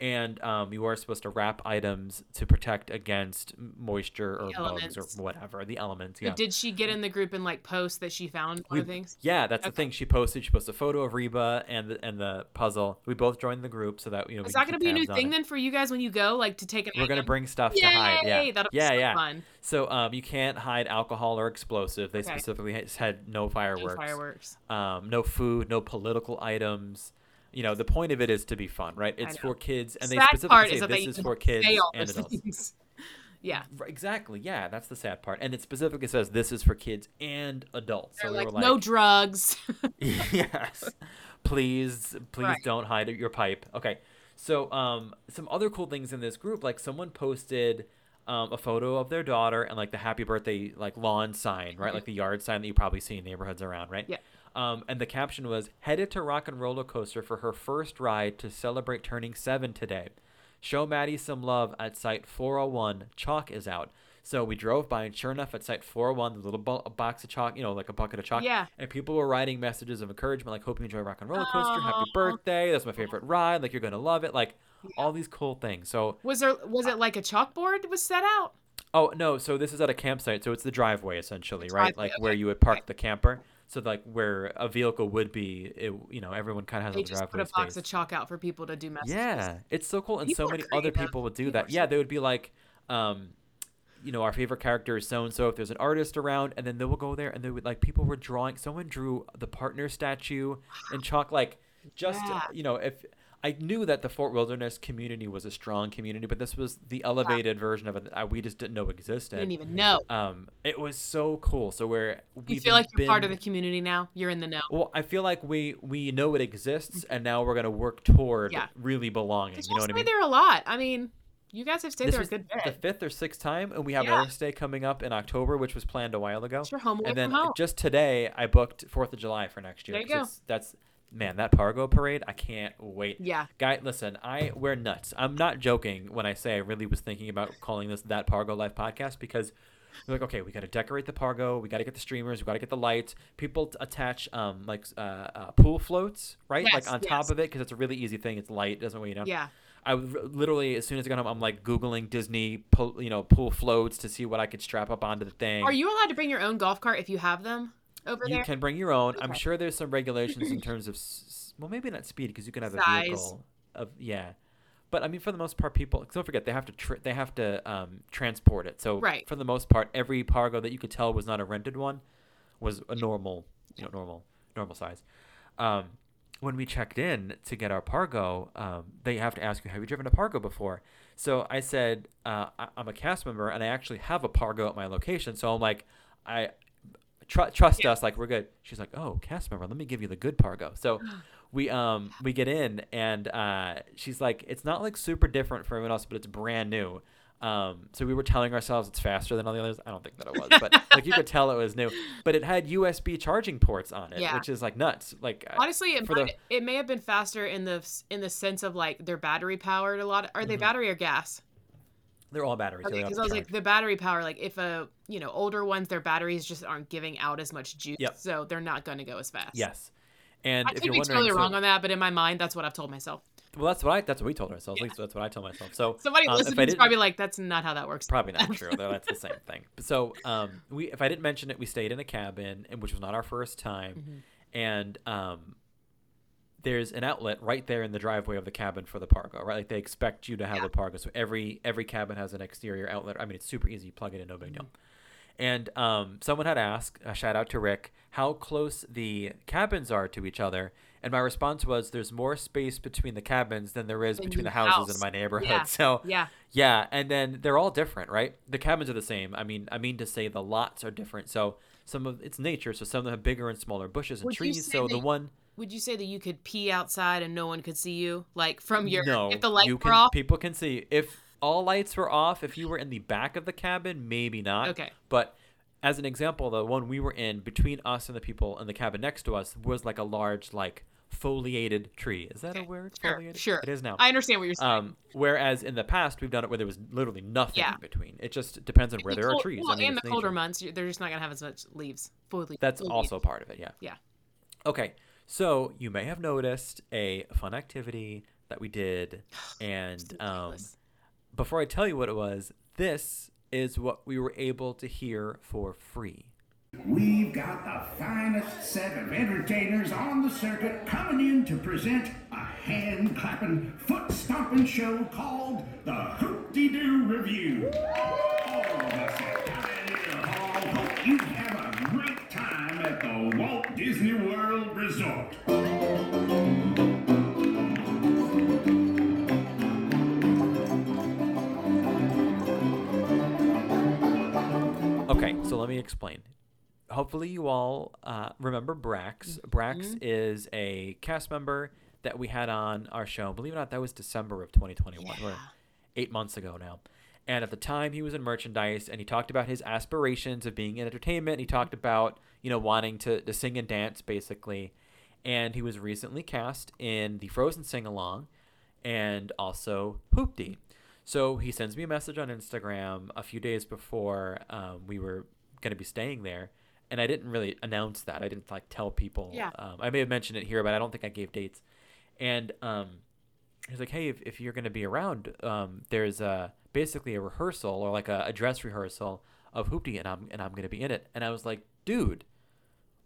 and um, you are supposed to wrap items to protect against moisture or bugs or whatever the elements. But Yeah, Did she get in the group and like post that she found one of the things? yeah, that's the thing. She posted. She posted a photo of Reba and the, and the puzzle. We both joined the group so that you know. Is that going to be a new thing it. then for you guys when you go like to take? An We're gonna bring stuff Yay! to hide. Yeah, That'll be yeah, so yeah. fun. So um, you can't hide alcohol or explosive. They Okay. specifically ha- said no No fireworks. fireworks. um, no food, no political items. You know, the point of it is to be fun, right? It's for kids, and they specifically say is this is for kids and adults. things. yeah. Exactly, yeah, that's the sad part, and it specifically says this is for kids and adults. They're so like, we were no drugs. yes, please, please Right. don't hide your pipe. Okay, so um, some other cool things in this group, like someone posted um, a photo of their daughter and like the happy birthday like lawn sign, right, like the yard sign that you probably see in neighborhoods around, right? Yeah. Um, and the caption was headed to Rock and Roller Coaster for her first ride to celebrate turning seven today. Show Maddie some love at site 401. Chalk is out. So we drove by, and sure enough, at site 401, the little bo- box of chalk, you know, like a bucket of chalk. Yeah. And people were writing messages of encouragement, like, hope you enjoy Rock and Roller Coaster. Happy birthday. That's my favorite ride. Like, you're going to love it. Like, all these cool things. So, Was there was it like a chalkboard was set out? oh, no. So this is at a campsite. So it's the driveway, essentially, right? Driveway, Like, where you would park the camper. So, like, where a vehicle would be, it, you know, everyone kind of has They a just put driveway a box space. of chalk out for people to do messages. Yeah, it's so cool, and People so many other people would do People that. Yeah, they would be like, um, you know, our favorite character is so and so. If there's an artist around, and then they will go there, and they would like people were drawing. Someone drew the partner statue in chalk, like just Yeah. you know, if I knew that the Fort Wilderness community was a strong community, but this was the elevated version of it that we just didn't know existed. Didn't even know. Um, it was so cool. So where You we've feel like you're part of the community now. You're in the know. well, I feel like we we know it exists, and now we're gonna work toward Yeah. really belonging. You know what I mean? there a lot. I mean, you guys have stayed This there a good the fifth or sixth time, and we have Yeah. another stay coming up in October, which was planned a while ago. It's your home and then home. just today, I booked Fourth of July for next year. There you go. That's man, that Pargo parade. I can't wait. Yeah. Guy, listen, I we're nuts. I'm not joking when I say I really was thinking about calling this that Pargo Life podcast because we're like, okay, we got to decorate the Pargo, we got to get the streamers, we got to get the lights. People attach um like uh, uh pool floats, right? Yes, like on yes. top of it because it's a really easy thing. It's light, doesn't weigh you down. Yeah. I literally, as soon as I got home, I'm like googling Disney, pool, you know, pool floats to see what I could strap up onto the thing. Are you allowed to bring your own golf cart if you have them over You there? can bring your own. I'm sure there's some regulations in terms of, well, maybe not speed because you can have a vehicle of yeah, but I mean for the most part, people don't forget they have to tr- they have to um, transport it. So Right. for the most part, every Pargo that you could tell was not a rented one was a normal, you know, normal normal size. Um, when we checked in to get our Pargo, um, they have to ask you, "Have you driven a Pargo before?" So I said, uh, I- "I'm a cast member, and I actually have a Pargo at my location." So I'm like, "I tr- trust us, like we're good." She's like, "Oh, cast member, let me give you the good Pargo." So we um we get in, and uh, she's like, "It's not like super different from everyone else, but it's brand new." Um, so we were telling ourselves it's faster than all the others. I don't think that it was, but like you could tell it was new. But it had USB charging ports on it, Yeah. which is like nuts. Like uh, Honestly, it, for the- it may have been faster in the in the sense of like they're battery powered a lot. Are Mm-hmm. they battery or gas? They're all batteries. so Okay, because I was like the battery power. Like if a you know older ones, their batteries just aren't giving out as much juice, Yep. so they're not going to go as fast. yes. And I if could you're be totally so- wrong on that, but in my mind, that's what I've told myself. well, that's what I that's what we told ourselves. Least that's what I told myself. So Somebody um, listening is probably like, "That's not how that works." Probably not true. though That's the same thing. So, um, we if I didn't mention it, we stayed in a cabin, and which was not our first time, Mm-hmm. and um, there's an outlet right there in the driveway of the cabin for the Pargo. Right, like they expect you to have Yeah. a Pargo. So every every cabin has an exterior outlet. I mean, it's super easy. You plug it in, no big deal. And um, someone had asked, a shout out to Rick, how close the cabins are to each other. And my response was, there's more space between the cabins than there is Than between the houses in my neighborhood. Yeah. So Yeah. yeah, and then they're all different, right? The cabins are the same. I mean, I mean to say the lots are different. So some of it's nature, so some of them have bigger and smaller bushes and Would trees. So the one Would you say that you could pee outside and no one could see you, like from your no, if the lights you were can, off? people can see if all lights were off. If you were in the back of the cabin, maybe not. Okay. But as an example, the one we were in between us and the people in the cabin next to us was like a large like foliated tree. Is that a Okay, word? Sure, Foliated? sure. It is now. I understand what you're saying. Um, whereas in the past we've done it where there was literally nothing Yeah. in between. It just depends on where The there cold- are trees. Well, I mean, in the it's colder nature. months, they're just not gonna have as much leaves. Fully. That's also part of it, yeah. Yeah. Okay, so you may have noticed a fun activity that we did, and um, before I tell you what it was, this is what we were able to hear for free. We've got the finest set of entertainers on the circuit coming in to present a hand clapping, foot stomping show called the Hoop-Dee Doo Revue. All of us at Pioneer Hall hope you have a great time at the Walt Disney World Resort. Okay, so let me explain. Hopefully, you all uh, remember Brax. Brax is a cast member that we had on our show. Believe it or not, that was December of 2021. We're eight months ago now. And at the time, he was in merchandise, and he talked about his aspirations of being in entertainment. He talked about you know wanting to, to sing and dance basically, and he was recently cast in the Frozen sing along, and also Hoopty. So he sends me a message on Instagram a few days before um, we were going to be staying there, and I didn't really announce that. I didn't like tell people. Yeah. Um, I may have mentioned it here, but I don't think I gave dates. And um, he's like, "Hey, if, if you're going to be around, um, there's a basically a rehearsal or like a, a dress rehearsal of Hoopty, and I'm and I'm going to be in it." And I was like, "Dude."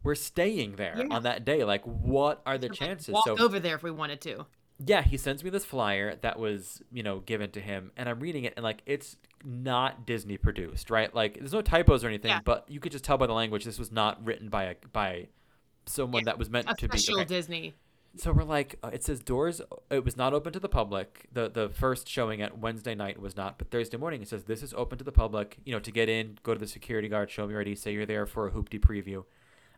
We're staying there Yeah. on that day. Like, what are the chances? walk so over there if we wanted to. yeah, he sends me this flyer that was, you know, given to him, and I'm reading it, and like, it's not Disney produced, right? Like, there's no typos or anything, Yeah. but you could just tell by the language this was not written by a by someone Yeah, that was meant to be. Official okay. Disney. So we're like, uh, it says doors. It was not open to the public. The the first showing at Wednesday night was not, but Thursday morning it says this is open to the public. You know, to get in, go to the security guard, show me your ID, say you're there for a hoopty preview.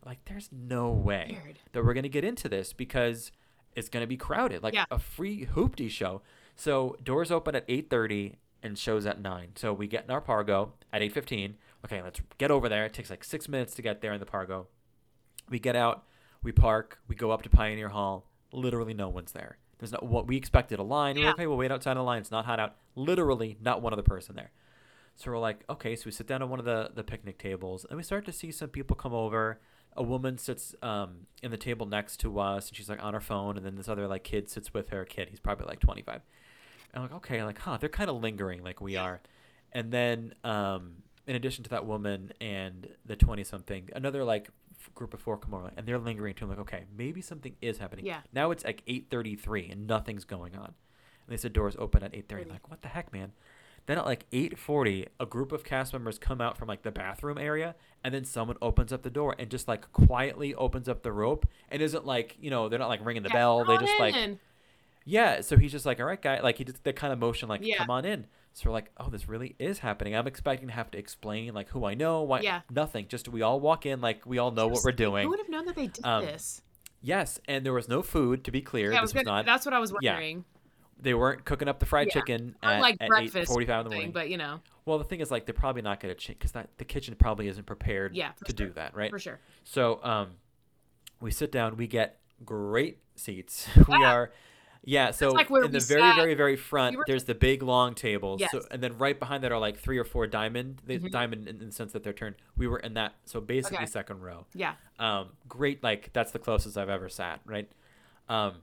Like, there's no way Weird. that we're gonna get into this because it's gonna be crowded, like Yeah. a free hoopty show. So doors open at 8:30 and shows at nine. So we get in our Pargo at 8:15. Okay, let's get over there. It takes like six minutes to get there in the Pargo. We get out, we park, we go up to Pioneer Hall. Literally, no one's there. There's not what we expected a line. We're Yeah. okay, we'll wait outside the line. It's not hot out. Literally, not one other person there. So we're like, okay. So we sit down at one of the the picnic tables, and we start to see some people come over. A woman sits um in the table next to us, and she's like on her phone, and then this other like kid sits with her. Kid, he's probably like 25. And I'm like, okay, like, huh, they're kind of lingering like we are. And then, um, in addition to that woman and the 20 something, another like f- group of four come over and they're lingering too. I'm like, okay, maybe something is happening. Yeah. Now it's like 8.33 and nothing's going on. And they said doors open at 8.30. I'm like, what the heck, man? Then at like 8.40, a group of cast members come out from like the bathroom area and then someone opens up the door and just like quietly opens up the rope and isn't like, you know, they're not like ringing the Yeah, bell. They just like, in. yeah, so he's just like, all right, guy. Like he just the kind of motion, like, Yeah. come on in. So we're like, oh, this really is happening. I'm expecting to have to explain like who I know, why, Yeah. nothing. Just we all walk in like we all know what we're doing. Who would have known that they did Um, this? Yes, and there was no food. To be clear, Yeah, this was not. that's what I was yeah. They weren't cooking up the fried Yeah. chicken at, like at breakfast 8:45 in the morning. but you know, Well, the thing is, like, they're probably not going to change because that the kitchen probably isn't prepared Yeah, to sure. do that, right? for sure. So um, we sit down. We get great seats. we Yeah. are, yeah. So like in the very, sat. very, very front, We there's the big long tables. So, and then right behind that are like three or four diamond. Mhm. Diamond in, in the sense that they're turned. We were in that. So basically Okay. second row. Yeah. Um, great. Like that's the closest I've ever sat. Right. Um,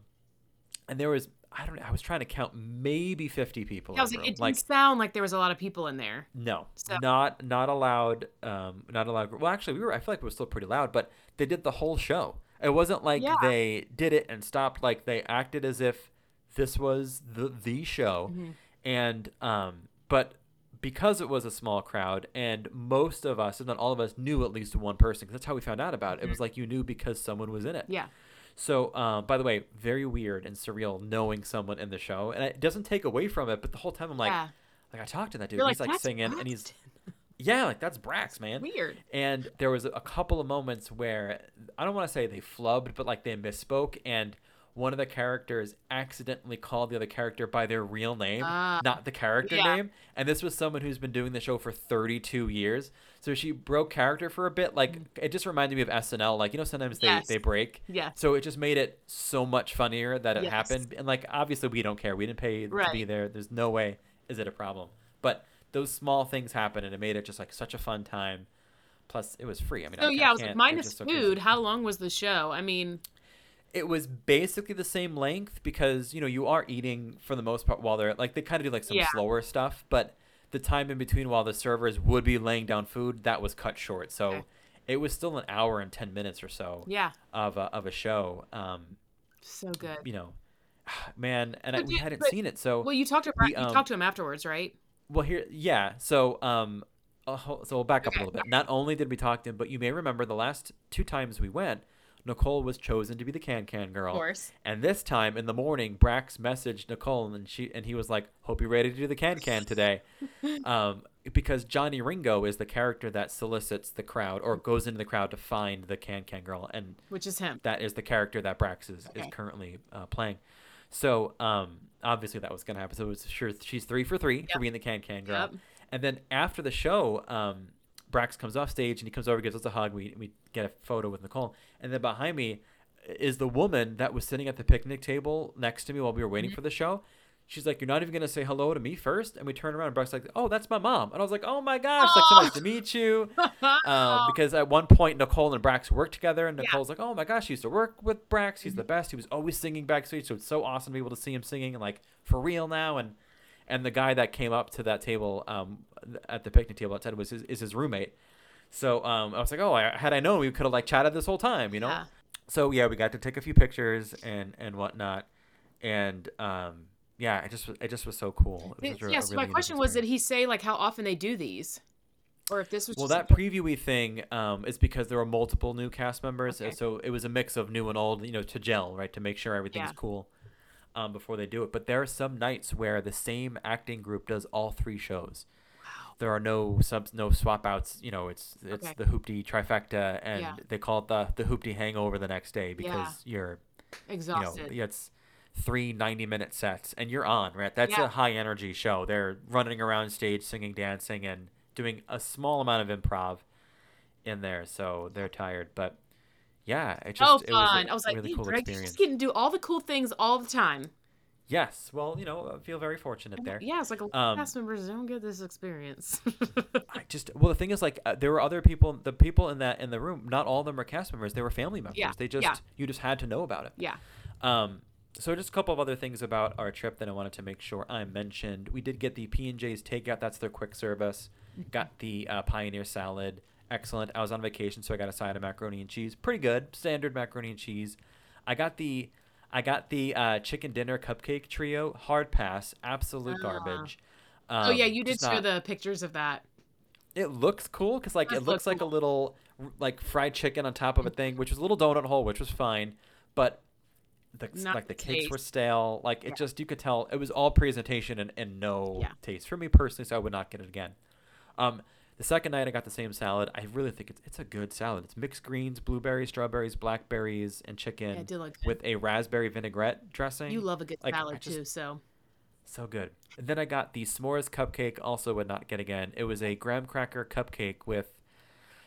and there was I don't know. I was trying to count maybe 50 people. Yeah, I was like, it didn't like sound like there was a lot of people in there. no, So- not not allowed. Um, not allowed. Well, actually, we were. I feel like we were still pretty loud, but they did the whole show. It wasn't like Yeah. they did it and stopped. Like they acted as if this was the the show, Mhm. and um, but because it was a small crowd and most of us, if not all of us, knew at least one person. 'cause that's how we found out about it. It was like you knew because someone was in it. Mm-hmm. Yeah. So, um, by the way, very weird and surreal knowing someone in the show, and it doesn't take away from it. But the whole time I'm like, yeah. like I talked to that dude. He's like "That's singing, and he's yeah, like that's Brax, man. weird. And there was a couple of moments where I don't want to say they flubbed, but like they misspoke, and one of the characters accidentally called the other character by their real name, Ah. not the character Yeah. name. And this was someone who's been doing the show for 32 years, so she broke character for a bit. Like it just reminded me of SNL. Like you know, sometimes they Mm-hmm. Yes. they break. Yeah. So it just made it so much funnier that it Yes. happened. And like obviously we don't care. We didn't pay to be there. There's no way is it a problem. But those small things happen, and it made it just like such a fun time. Plus it was free. I mean, So I, yeah, I was like, minus so food. How long was the show? I mean, It was basically the same length because you know you are eating for the most part while they're like they kind of do like some Yeah. slower stuff, but the time in between while the servers would be laying down food that was cut short. So Okay. it was still an hour and ten minutes or so yeah, of a, of a show. Um, so good. you know, man, and I, we you- hadn't but- seen it, so Well, you talked to we, you um, talked to him afterwards, right? Well, here, yeah. So, um, so we'll back up Okay, a little bit. Not only did we talk to him, but you may remember the last two times we went, Nicole was chosen to be the Can Can girl. Of course. And this time in the morning, Brax messaged Nicole, and she and he was like, "Hope you're ready to do the Can Can today," um, because Johnny Ringo is the character that solicits the crowd or goes into the crowd to find the Can Can girl, and Which is him. that is the character that Brax is, is currently uh, playing. So um, obviously that was gonna happen. So it was sure she's three for three for being the can can girl. Yep. And then after the show, um, Brax comes off stage and he comes over, gives us a hug. We we get a photo with Nicole, and then behind me is the woman that was sitting at the picnic table next to me while we were Mm-hmm. waiting for the show. She's like, "You're not even gonna say hello to me first? And we turn around, and Brax's like, "Oh, that's my mom." And I was like, "Oh my gosh, like so nice to meet you." um, because at one point Nicole and Brax worked together, and Yeah. Nicole's like, "Oh my gosh, he used to work with Brax. He's the best. He was always singing backstage, so it's so awesome to be able to see him singing and like for real now." And and the guy that came up to that table um, at the picnic table outside was his, is his roommate. So um, I was like, "Oh, I, had I known, we could have like chatted this whole time, you know." Yeah. So yeah, we got to take a few pictures and and whatnot, and um, yeah, it just it just was so cool. It was a- yeah, a so my question was, did he say like how often they do these, or if this was Well, that previewy thing um, is because there were multiple new cast members, Okay. so it was a mix of new and old, you know, to gel, right, to make sure everything's Yeah. cool um, before they do it. But there are some nights where the same acting group does all three shows. Wow. There are no subs, no swap outs. You know, it's it's Okay. the hoopty trifecta, and Yeah. they call it the the hoopty hangover the next day because you're exhausted. you know it's three 90 minute sets and you're on right that's Yeah. a high energy show they're running around stage singing dancing and doing a small amount of improv in there so they're tired but yeah it just oh, it was fun! I was like, really "Hey, cool Greg, you experience just getting to do all the cool things all the time. yes well you know i feel very fortunate there Yeah, it's like a lot Um, of cast members don't get this experience. i just well the thing is like uh, there were other people the people in that in the room not all of them were cast members they were family members Yeah, they just yeah. you just had to know about it yeah. Um, so just a couple of other things about our trip that I wanted to make sure I mentioned. We did get the P and J's takeout. That's their quick service. Got the uh, Pioneer salad. Excellent. I was on vacation, so I got a side of macaroni and cheese. Pretty good. Standard macaroni and cheese. I got the I got the uh, chicken dinner cupcake trio. Hard pass. Absolute Ah. garbage. oh yeah, Um, you did show not- the pictures of that. it looks cool because like Does it looks look like a little like fried chicken on top of a thing, which was a little donut hole, which was fine, but the Not like the cakes were stale. Like it Yeah. just you could tell it was all presentation and, and no Yeah. taste for me personally. So I would not get it again. Um, the second night I got the same salad. I really think it's it's a good salad. It's mixed greens, blueberries, strawberries, blackberries, and chicken look good. with a raspberry vinaigrette dressing. You love a good Like, salad just- too, so So good. And then I got the s'mores cupcake. Also, would not get again. It was a graham cracker cupcake with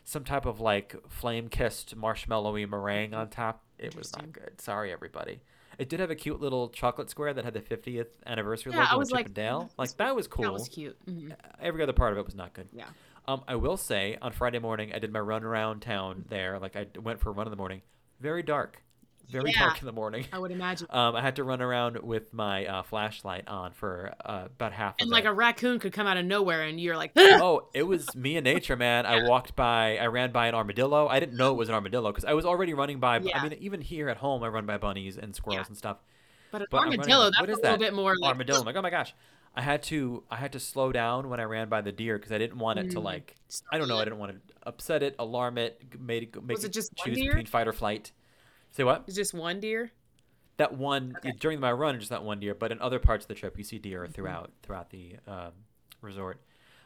some type of like flame kissed marshmallowy meringue on top. It was not good. Sorry, everybody. It did have a cute little chocolate square that had the 50th anniversary Yeah, I logo was with like, Chip and Dale. "That was Like that was cool. that was cute. Mhm. Every other part of it was not good. Yeah. Um, I will say on Friday morning I did my run around town there. Like I went for a run in the morning. Very dark. Very Yeah. dark in the morning. I would imagine. Um, I had to run around with my uh, flashlight on for uh, about half. and like it. a raccoon could come out of nowhere, and you're like, oh, it was me and nature, man. I walked by, I ran by an armadillo. I didn't know it was an armadillo because I was already running by. Yeah. I mean, even here at home, I run by bunnies and squirrels Yeah. and stuff. but an But armadillo, that's a little that? bit more like Armadillo. I'm like, oh my gosh. I had to, I had to slow down when I ran by the deer because I didn't want it to Mm. like, I don't know, I didn't want to upset it, alarm it, made it, make Was it just one choose deer? between fight or flight. Say what? It's just one deer. That one during my run, just that one deer. But in other parts of the trip, you see deer Mm-hmm. throughout throughout the um, resort.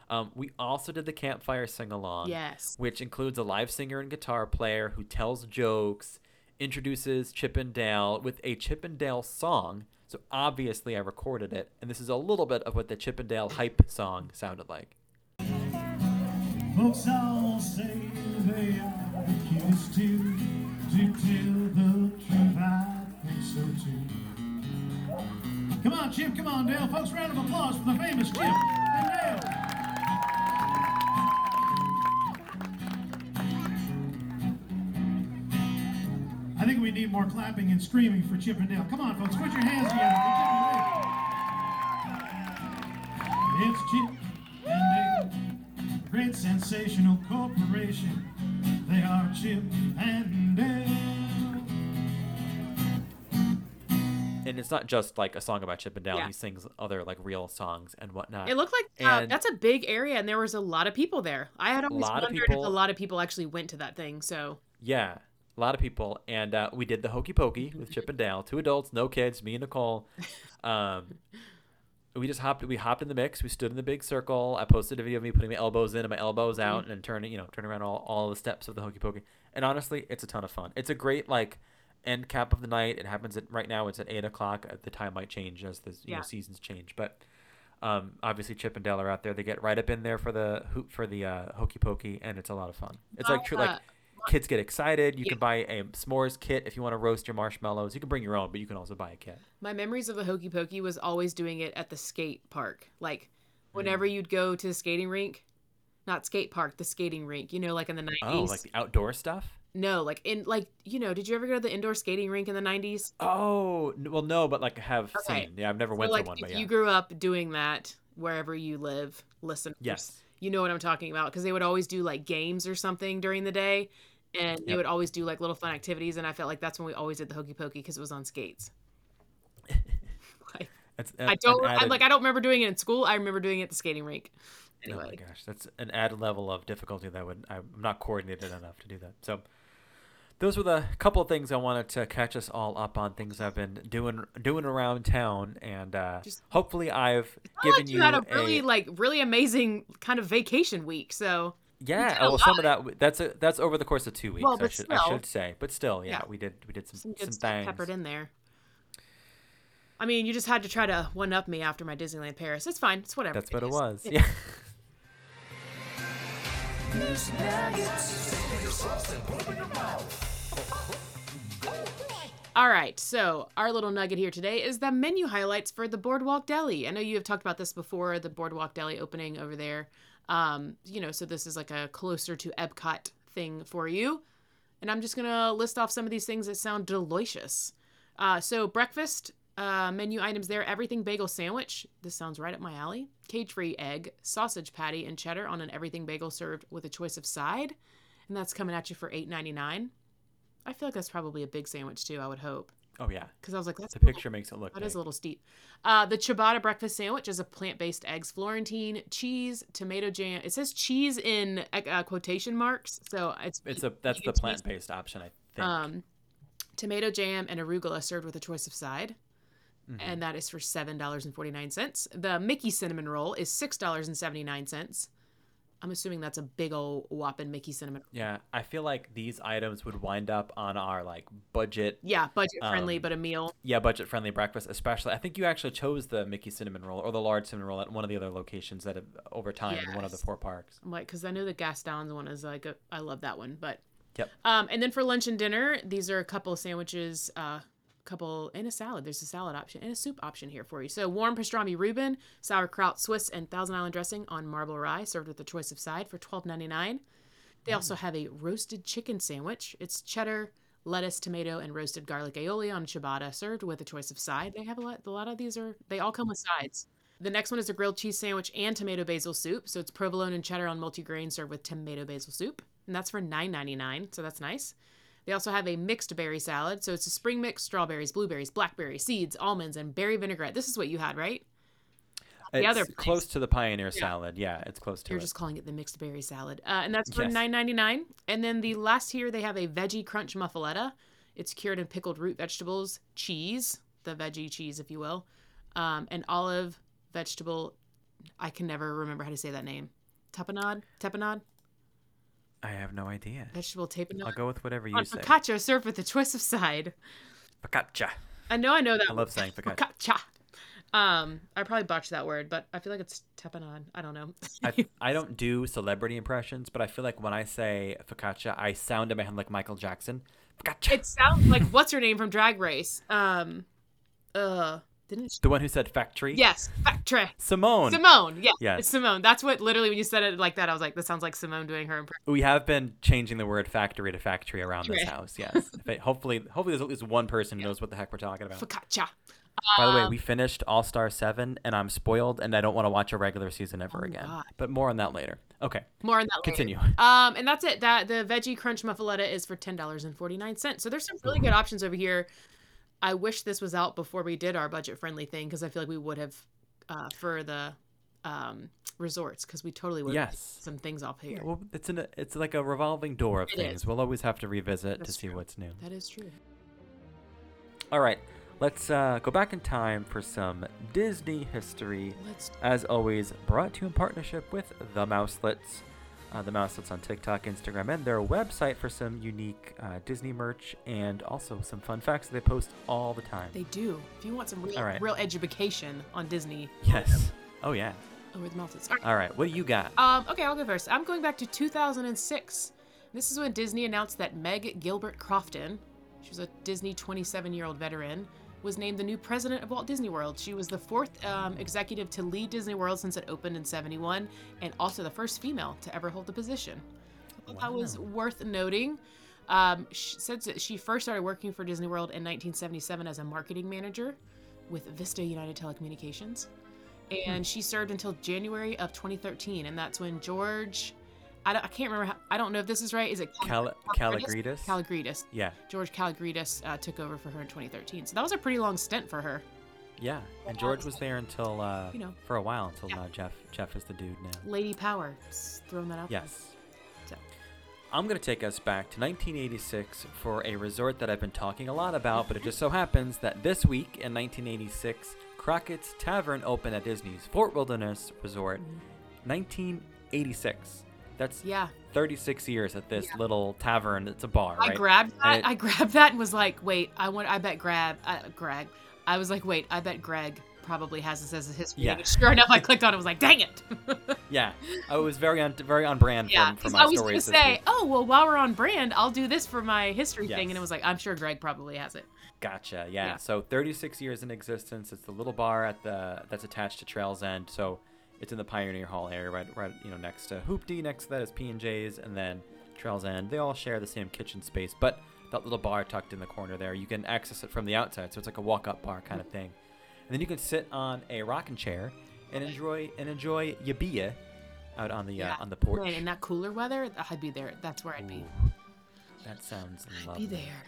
Um, we also did the campfire sing along, Yes. which includes a live singer and guitar player who tells jokes, introduces Chippendale with a Chippendale song. So obviously, I recorded it, and this is a little bit of what the Chippendale hype song sounded like. Folks all say they are to tell the truth. I think so too. Come on, Chip. Come on, Dale. Folks, round of applause for the famous Chip and Dale. Think we need more clapping and screaming for Chip and Dale. Come on, folks. Put your hands together for Chip and It's Chip and Dale. Great sensational corporation. They are Chip and Dale. And it's not just like a song about Chip and Dale. Yeah. He sings other like real songs and whatnot. It looked like uh, that's a big area, and there was a lot of people there. I had always lot of wondered people- if a lot of people actually went to that thing. So Yeah, a lot of people, and uh, we did the hokey pokey with Chip and Dale, two adults, no kids, me and Nicole. Um, we just hopped. We hopped in the mix. We stood in the big circle. I posted a video of me putting my elbows in and my elbows out, Mm-hmm. and turning, you know, turning around all, all the steps of the hokey pokey. And honestly, it's a ton of fun. It's a great like. end cap of the night. It happens at right now. It's at eight o'clock. Uh, The time might change as the you Yeah. know seasons change, but um, obviously Chip and Dale are out there. They get right up in there for the hoop for the uh, hokey pokey, and it's a lot of fun. It's like true, like Uh, kids get excited. You Yeah. can buy a s'mores kit if you want to roast your marshmallows. You can bring your own, but you can also buy a kit. My memories of the hokey pokey was always doing it at the skate park. Like whenever Mm. you'd go to the skating rink, not skate park, the skating rink. You know, like in the nineties. Oh, like the outdoor stuff. no, like in like you know, did you ever go to the indoor skating rink in the nineties? Oh, well, no, but like have Okay. seen. Yeah, I've never So went like to one, if but yeah. you grew up doing that wherever you live, listen. Yes. You know what I'm talking about because they would always do like games or something during the day, and they would always do like little fun activities, and I felt like that's when we always did the hokey pokey because it was on skates. like, It's I don't I, like I don't remember doing it in school. I remember doing it at the skating rink. Oh my gosh, that's an added level of difficulty that would I'm not coordinated enough to do that. So those were the couple of things I wanted to catch us all up on things I've been doing doing around town, and uh, Just- hopefully I've I feel given like you had a a really like really amazing kind of vacation week. So yeah. did a Oh, well, some of that that's a, that's over the course of two weeks. Well, I but should I should say, but still, yeah, Yeah. we did we did some some some, good stuff things. peppered in there. I mean, you just had to try to one up me after my Disneyland Paris. It's fine. It's whatever. That's what it was. It- Yeah. All right. So our little nugget here today is the menu highlights for the Boardwalk Deli. I know you have talked about this before. The Boardwalk Deli opening over there. Um, you know, so this is like a closer to Epcot thing for you. And I'm just gonna list off some of these things that sound delicious. Uh, so breakfast uh, menu items there: everything bagel sandwich. This sounds right up my alley. Cage-free egg, sausage patty, and cheddar on an everything bagel served with a choice of side, and that's coming at you for $8.99. I feel like that's probably a big sandwich too. I would hope Oh yeah. because I was like, that's The a little- picture makes it look. that is big. a little steep. Uh, the ciabatta breakfast sandwich is a plant-based eggs Florentine, cheese, tomato jam. It says cheese in uh, quotation marks, so it's It's a that's the vegan cheese. plant based option, I think. Um, tomato jam and arugula served with a choice of side. Mm-hmm. And that is for seven dollars and forty nine cents. The Mickey cinnamon roll is six dollars and seventy nine cents. I'm assuming that's a big old whopping Mickey cinnamon. Yeah, I feel like these items would wind up on our like budget, Yeah, budget friendly, Um, but a meal. yeah, budget friendly breakfast. Especially, I think you actually chose the Mickey cinnamon roll or the large cinnamon roll at one of the other locations that have over time in one of the four parks. I'm like, because I know the Gaston's one is like, a, I love that one. But Yep. Um, and then for lunch and dinner, these are a couple of sandwiches, uh, couple and a salad. There's a salad option and a soup option here for you. So warm pastrami Reuben, sauerkraut Swiss, and Thousand Island dressing on marble rye, served with a choice of side for twelve ninety nine. They also mm. have a roasted chicken sandwich. It's cheddar, lettuce, tomato, and roasted garlic aioli on ciabatta, served with a choice of side. They have a lot. A lot of these are. They all come with sides. The next one is a grilled cheese sandwich and tomato basil soup. So it's provolone and cheddar on multigrain served with tomato basil soup. And that's for $9.99. So that's nice. They also have a mixed berry salad. So it's a spring mix, strawberries, blueberries, blackberries, seeds, almonds, and berry vinaigrette. This is what you had, right? It's other close to the Pioneer salad. Yeah, it's close to it. You're it. just calling it the mixed berry salad. Uh, and that's for Yes. $9.99. And then the last here, they have a veggie crunch muffaletta. It's cured in pickled root vegetables, cheese, the veggie cheese, if you will, um, and olive vegetable. I can never remember how to say that name. Tapenade? Tapenade? I have no idea. Vegetable tapenade? I'll go with whatever you say. focaccia served with a choice of side. Focaccia. I know I know that. I love saying focaccia. focaccia. Um, I probably botched that word, but I feel like it's tapenade. I don't know. I, I don't do celebrity impressions, but I feel like when I say focaccia, I sound in my head like Michael Jackson. Focaccia. it sounds like what's her name from Drag Race? Um, uh, didn't she? the one who said factory. Yes, factory. Simone. Simone. Yeah, Yes. it's Simone. That's what literally when you said it like that, I was like, "This sounds like Simone doing her impression. We have been changing the word factory to factory around this house. Yes. It- hopefully, hopefully there's at least one person who knows what the heck we're talking about. Focaccia. By the way, Um, we finished All Star Seven, and I'm spoiled, and I don't want to watch a regular season ever again. Oh God. But more on that later. Okay, More on that. later. continue. Um, and that's it. That the veggie crunch muffaletta is for ten dollars and forty nine cents. So there's some really good options over here. I wish this was out before we did our budget friendly thing because I feel like we would have uh, for the um, resorts because we totally would have Yes. some things off here. Well, it's an it's like a revolving door of It things. is. We'll always have to revisit That's to see true. what's new. That is true. All right, let's uh, go back in time for some Disney history. Let's As always, brought to you in partnership with the Mouselets. Uh, the Mousehats on TikTok, Instagram, and their website for some unique uh, Disney merch and also some fun facts that they post all the time. They do. If you want some real, right. real education on Disney, yes. Oh yeah. over the Melted. All right. All right. What do you got? Um, okay, I'll go first. I'm going back to 2006. This is when Disney announced that Meg Gilbert Crofton, she was a Disney 27 year old veteran, was named the new president of Walt Disney World. She was the fourth um, executive to lead Disney World since it opened in 71, and also the first female to ever hold the position. Thought That was worth noting. Um, she said that she first started working for Disney World in 1977 as a marketing manager with Vista United Telecommunications and she served until January of 2013, and that's when George, I, don't, I can't remember, how, I don't know if this is right. Is it Cal- Kalogridis? Kalogridis. yeah. George Kalogridis uh, took over for her in 2013, so that was a pretty long stint for her. Yeah. And George was there until uh, You know. for a while until Yeah. now Jeff Jeff is the dude now. Lady Power, just throwing that out. Yes. So. I'm going to take us back to 1986 for a resort that I've been talking a lot about, but it just so happens that this week in 1986, Crockett's Tavern opened at Disney's Fort Wilderness Resort. 1986. That's Yeah, 36 years at this little tavern. It's a bar, I right? grabbed that. It- I grabbed that and was like, wait, I want. I bet Grab, uh, Greg. I was like, wait, I bet Greg probably has this as a history. Yeah. Sure enough, I clicked on it. Was like, dang it. yeah, I was very on very on brand Yeah, for, for my I was gonna say, week. oh well, while we're on brand, I'll do this for my history thing, and it was like, I'm sure Greg probably has it. Gotcha. Yeah. Yeah. So 36 years in existence. It's the little bar at the that's attached to Trails End. So it's in the Pioneer Hall area, right, right, you know, next to Hoopty. Next to that is P and J's, and then Trails End. They all share the same kitchen space, but that little bar tucked in the corner there, you can access it from the outside. So it's like a walk-up bar kind of thing. And then you can sit on a rocking chair and enjoy and enjoy your beer out on the uh, on the porch. Man, in that cooler weather, I'd be there. That's where I'd be. Ooh, that sounds lovely. I'd Be there.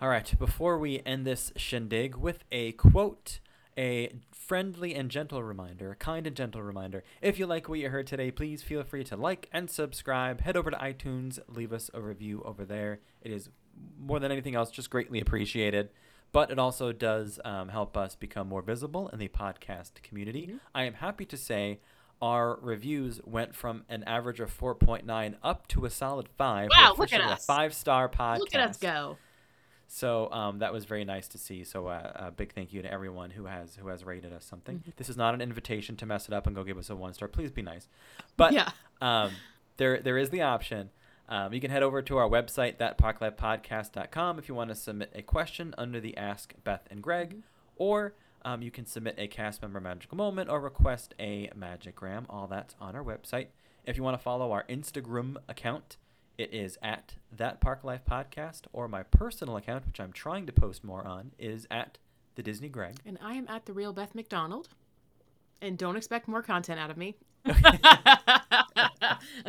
All right, before we end this shindig with a quote, a friendly and gentle reminder, a kind and gentle reminder. If you like what you heard today, please feel free to like and subscribe. Head over to iTunes, leave us a review over there. It is more than anything else just greatly appreciated. But it also does um, help us become more visible in the podcast community. I am happy to say our reviews went from an average of 4.9 up to a solid 5. Wow, look at officially a us. five-star podcast. Look at us go. So um, that was very nice to see. So uh, a big thank you to everyone who has who has rated us something. Mm-hmm. This is not an invitation to mess it up and go give us a one star. Please be nice. But Yeah. um, there there is the option. Um, you can head over to our website, thatparklifepodcast.com, if you want to submit a question under the Ask Beth and Greg, Mm-hmm. or um, you can submit a cast member magical moment or request a magigram. All that's on our website. If you want to follow our Instagram account, it is at that Park Life Podcast, or my personal account, which I'm trying to post more on, is at the Disney Greg. And I am at the real Beth McDonald. And don't expect more content out of me. I'm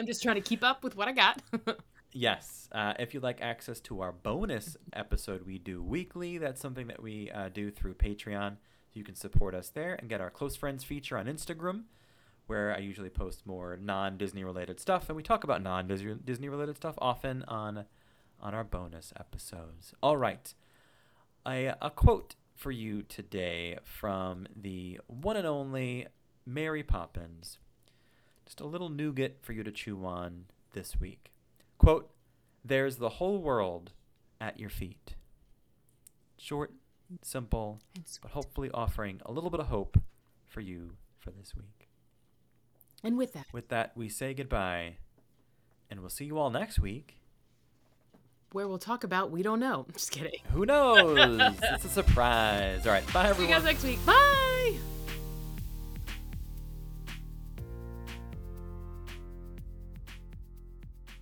just trying to keep up with what I got. Yes. Uh, if you'd like access to our bonus episode we do weekly, that's something that we uh, do through Patreon. You can support us there and get our close friends feature on Instagram, where I usually post more non Disney related stuff, and we talk about non Disney related stuff often on on our bonus episodes. All right, a a quote for you today from the one and only Mary Poppins. Just a little nougat for you to chew on this week. Quote, There's the whole world at your feet. Short, simple, but hopefully offering a little bit of hope for you for this week. And with that, With that, we say goodbye, and we'll see you all next week. where we'll talk about we don't know. Just kidding. Who knows? it's a surprise. All right, bye See you guys next week. Bye.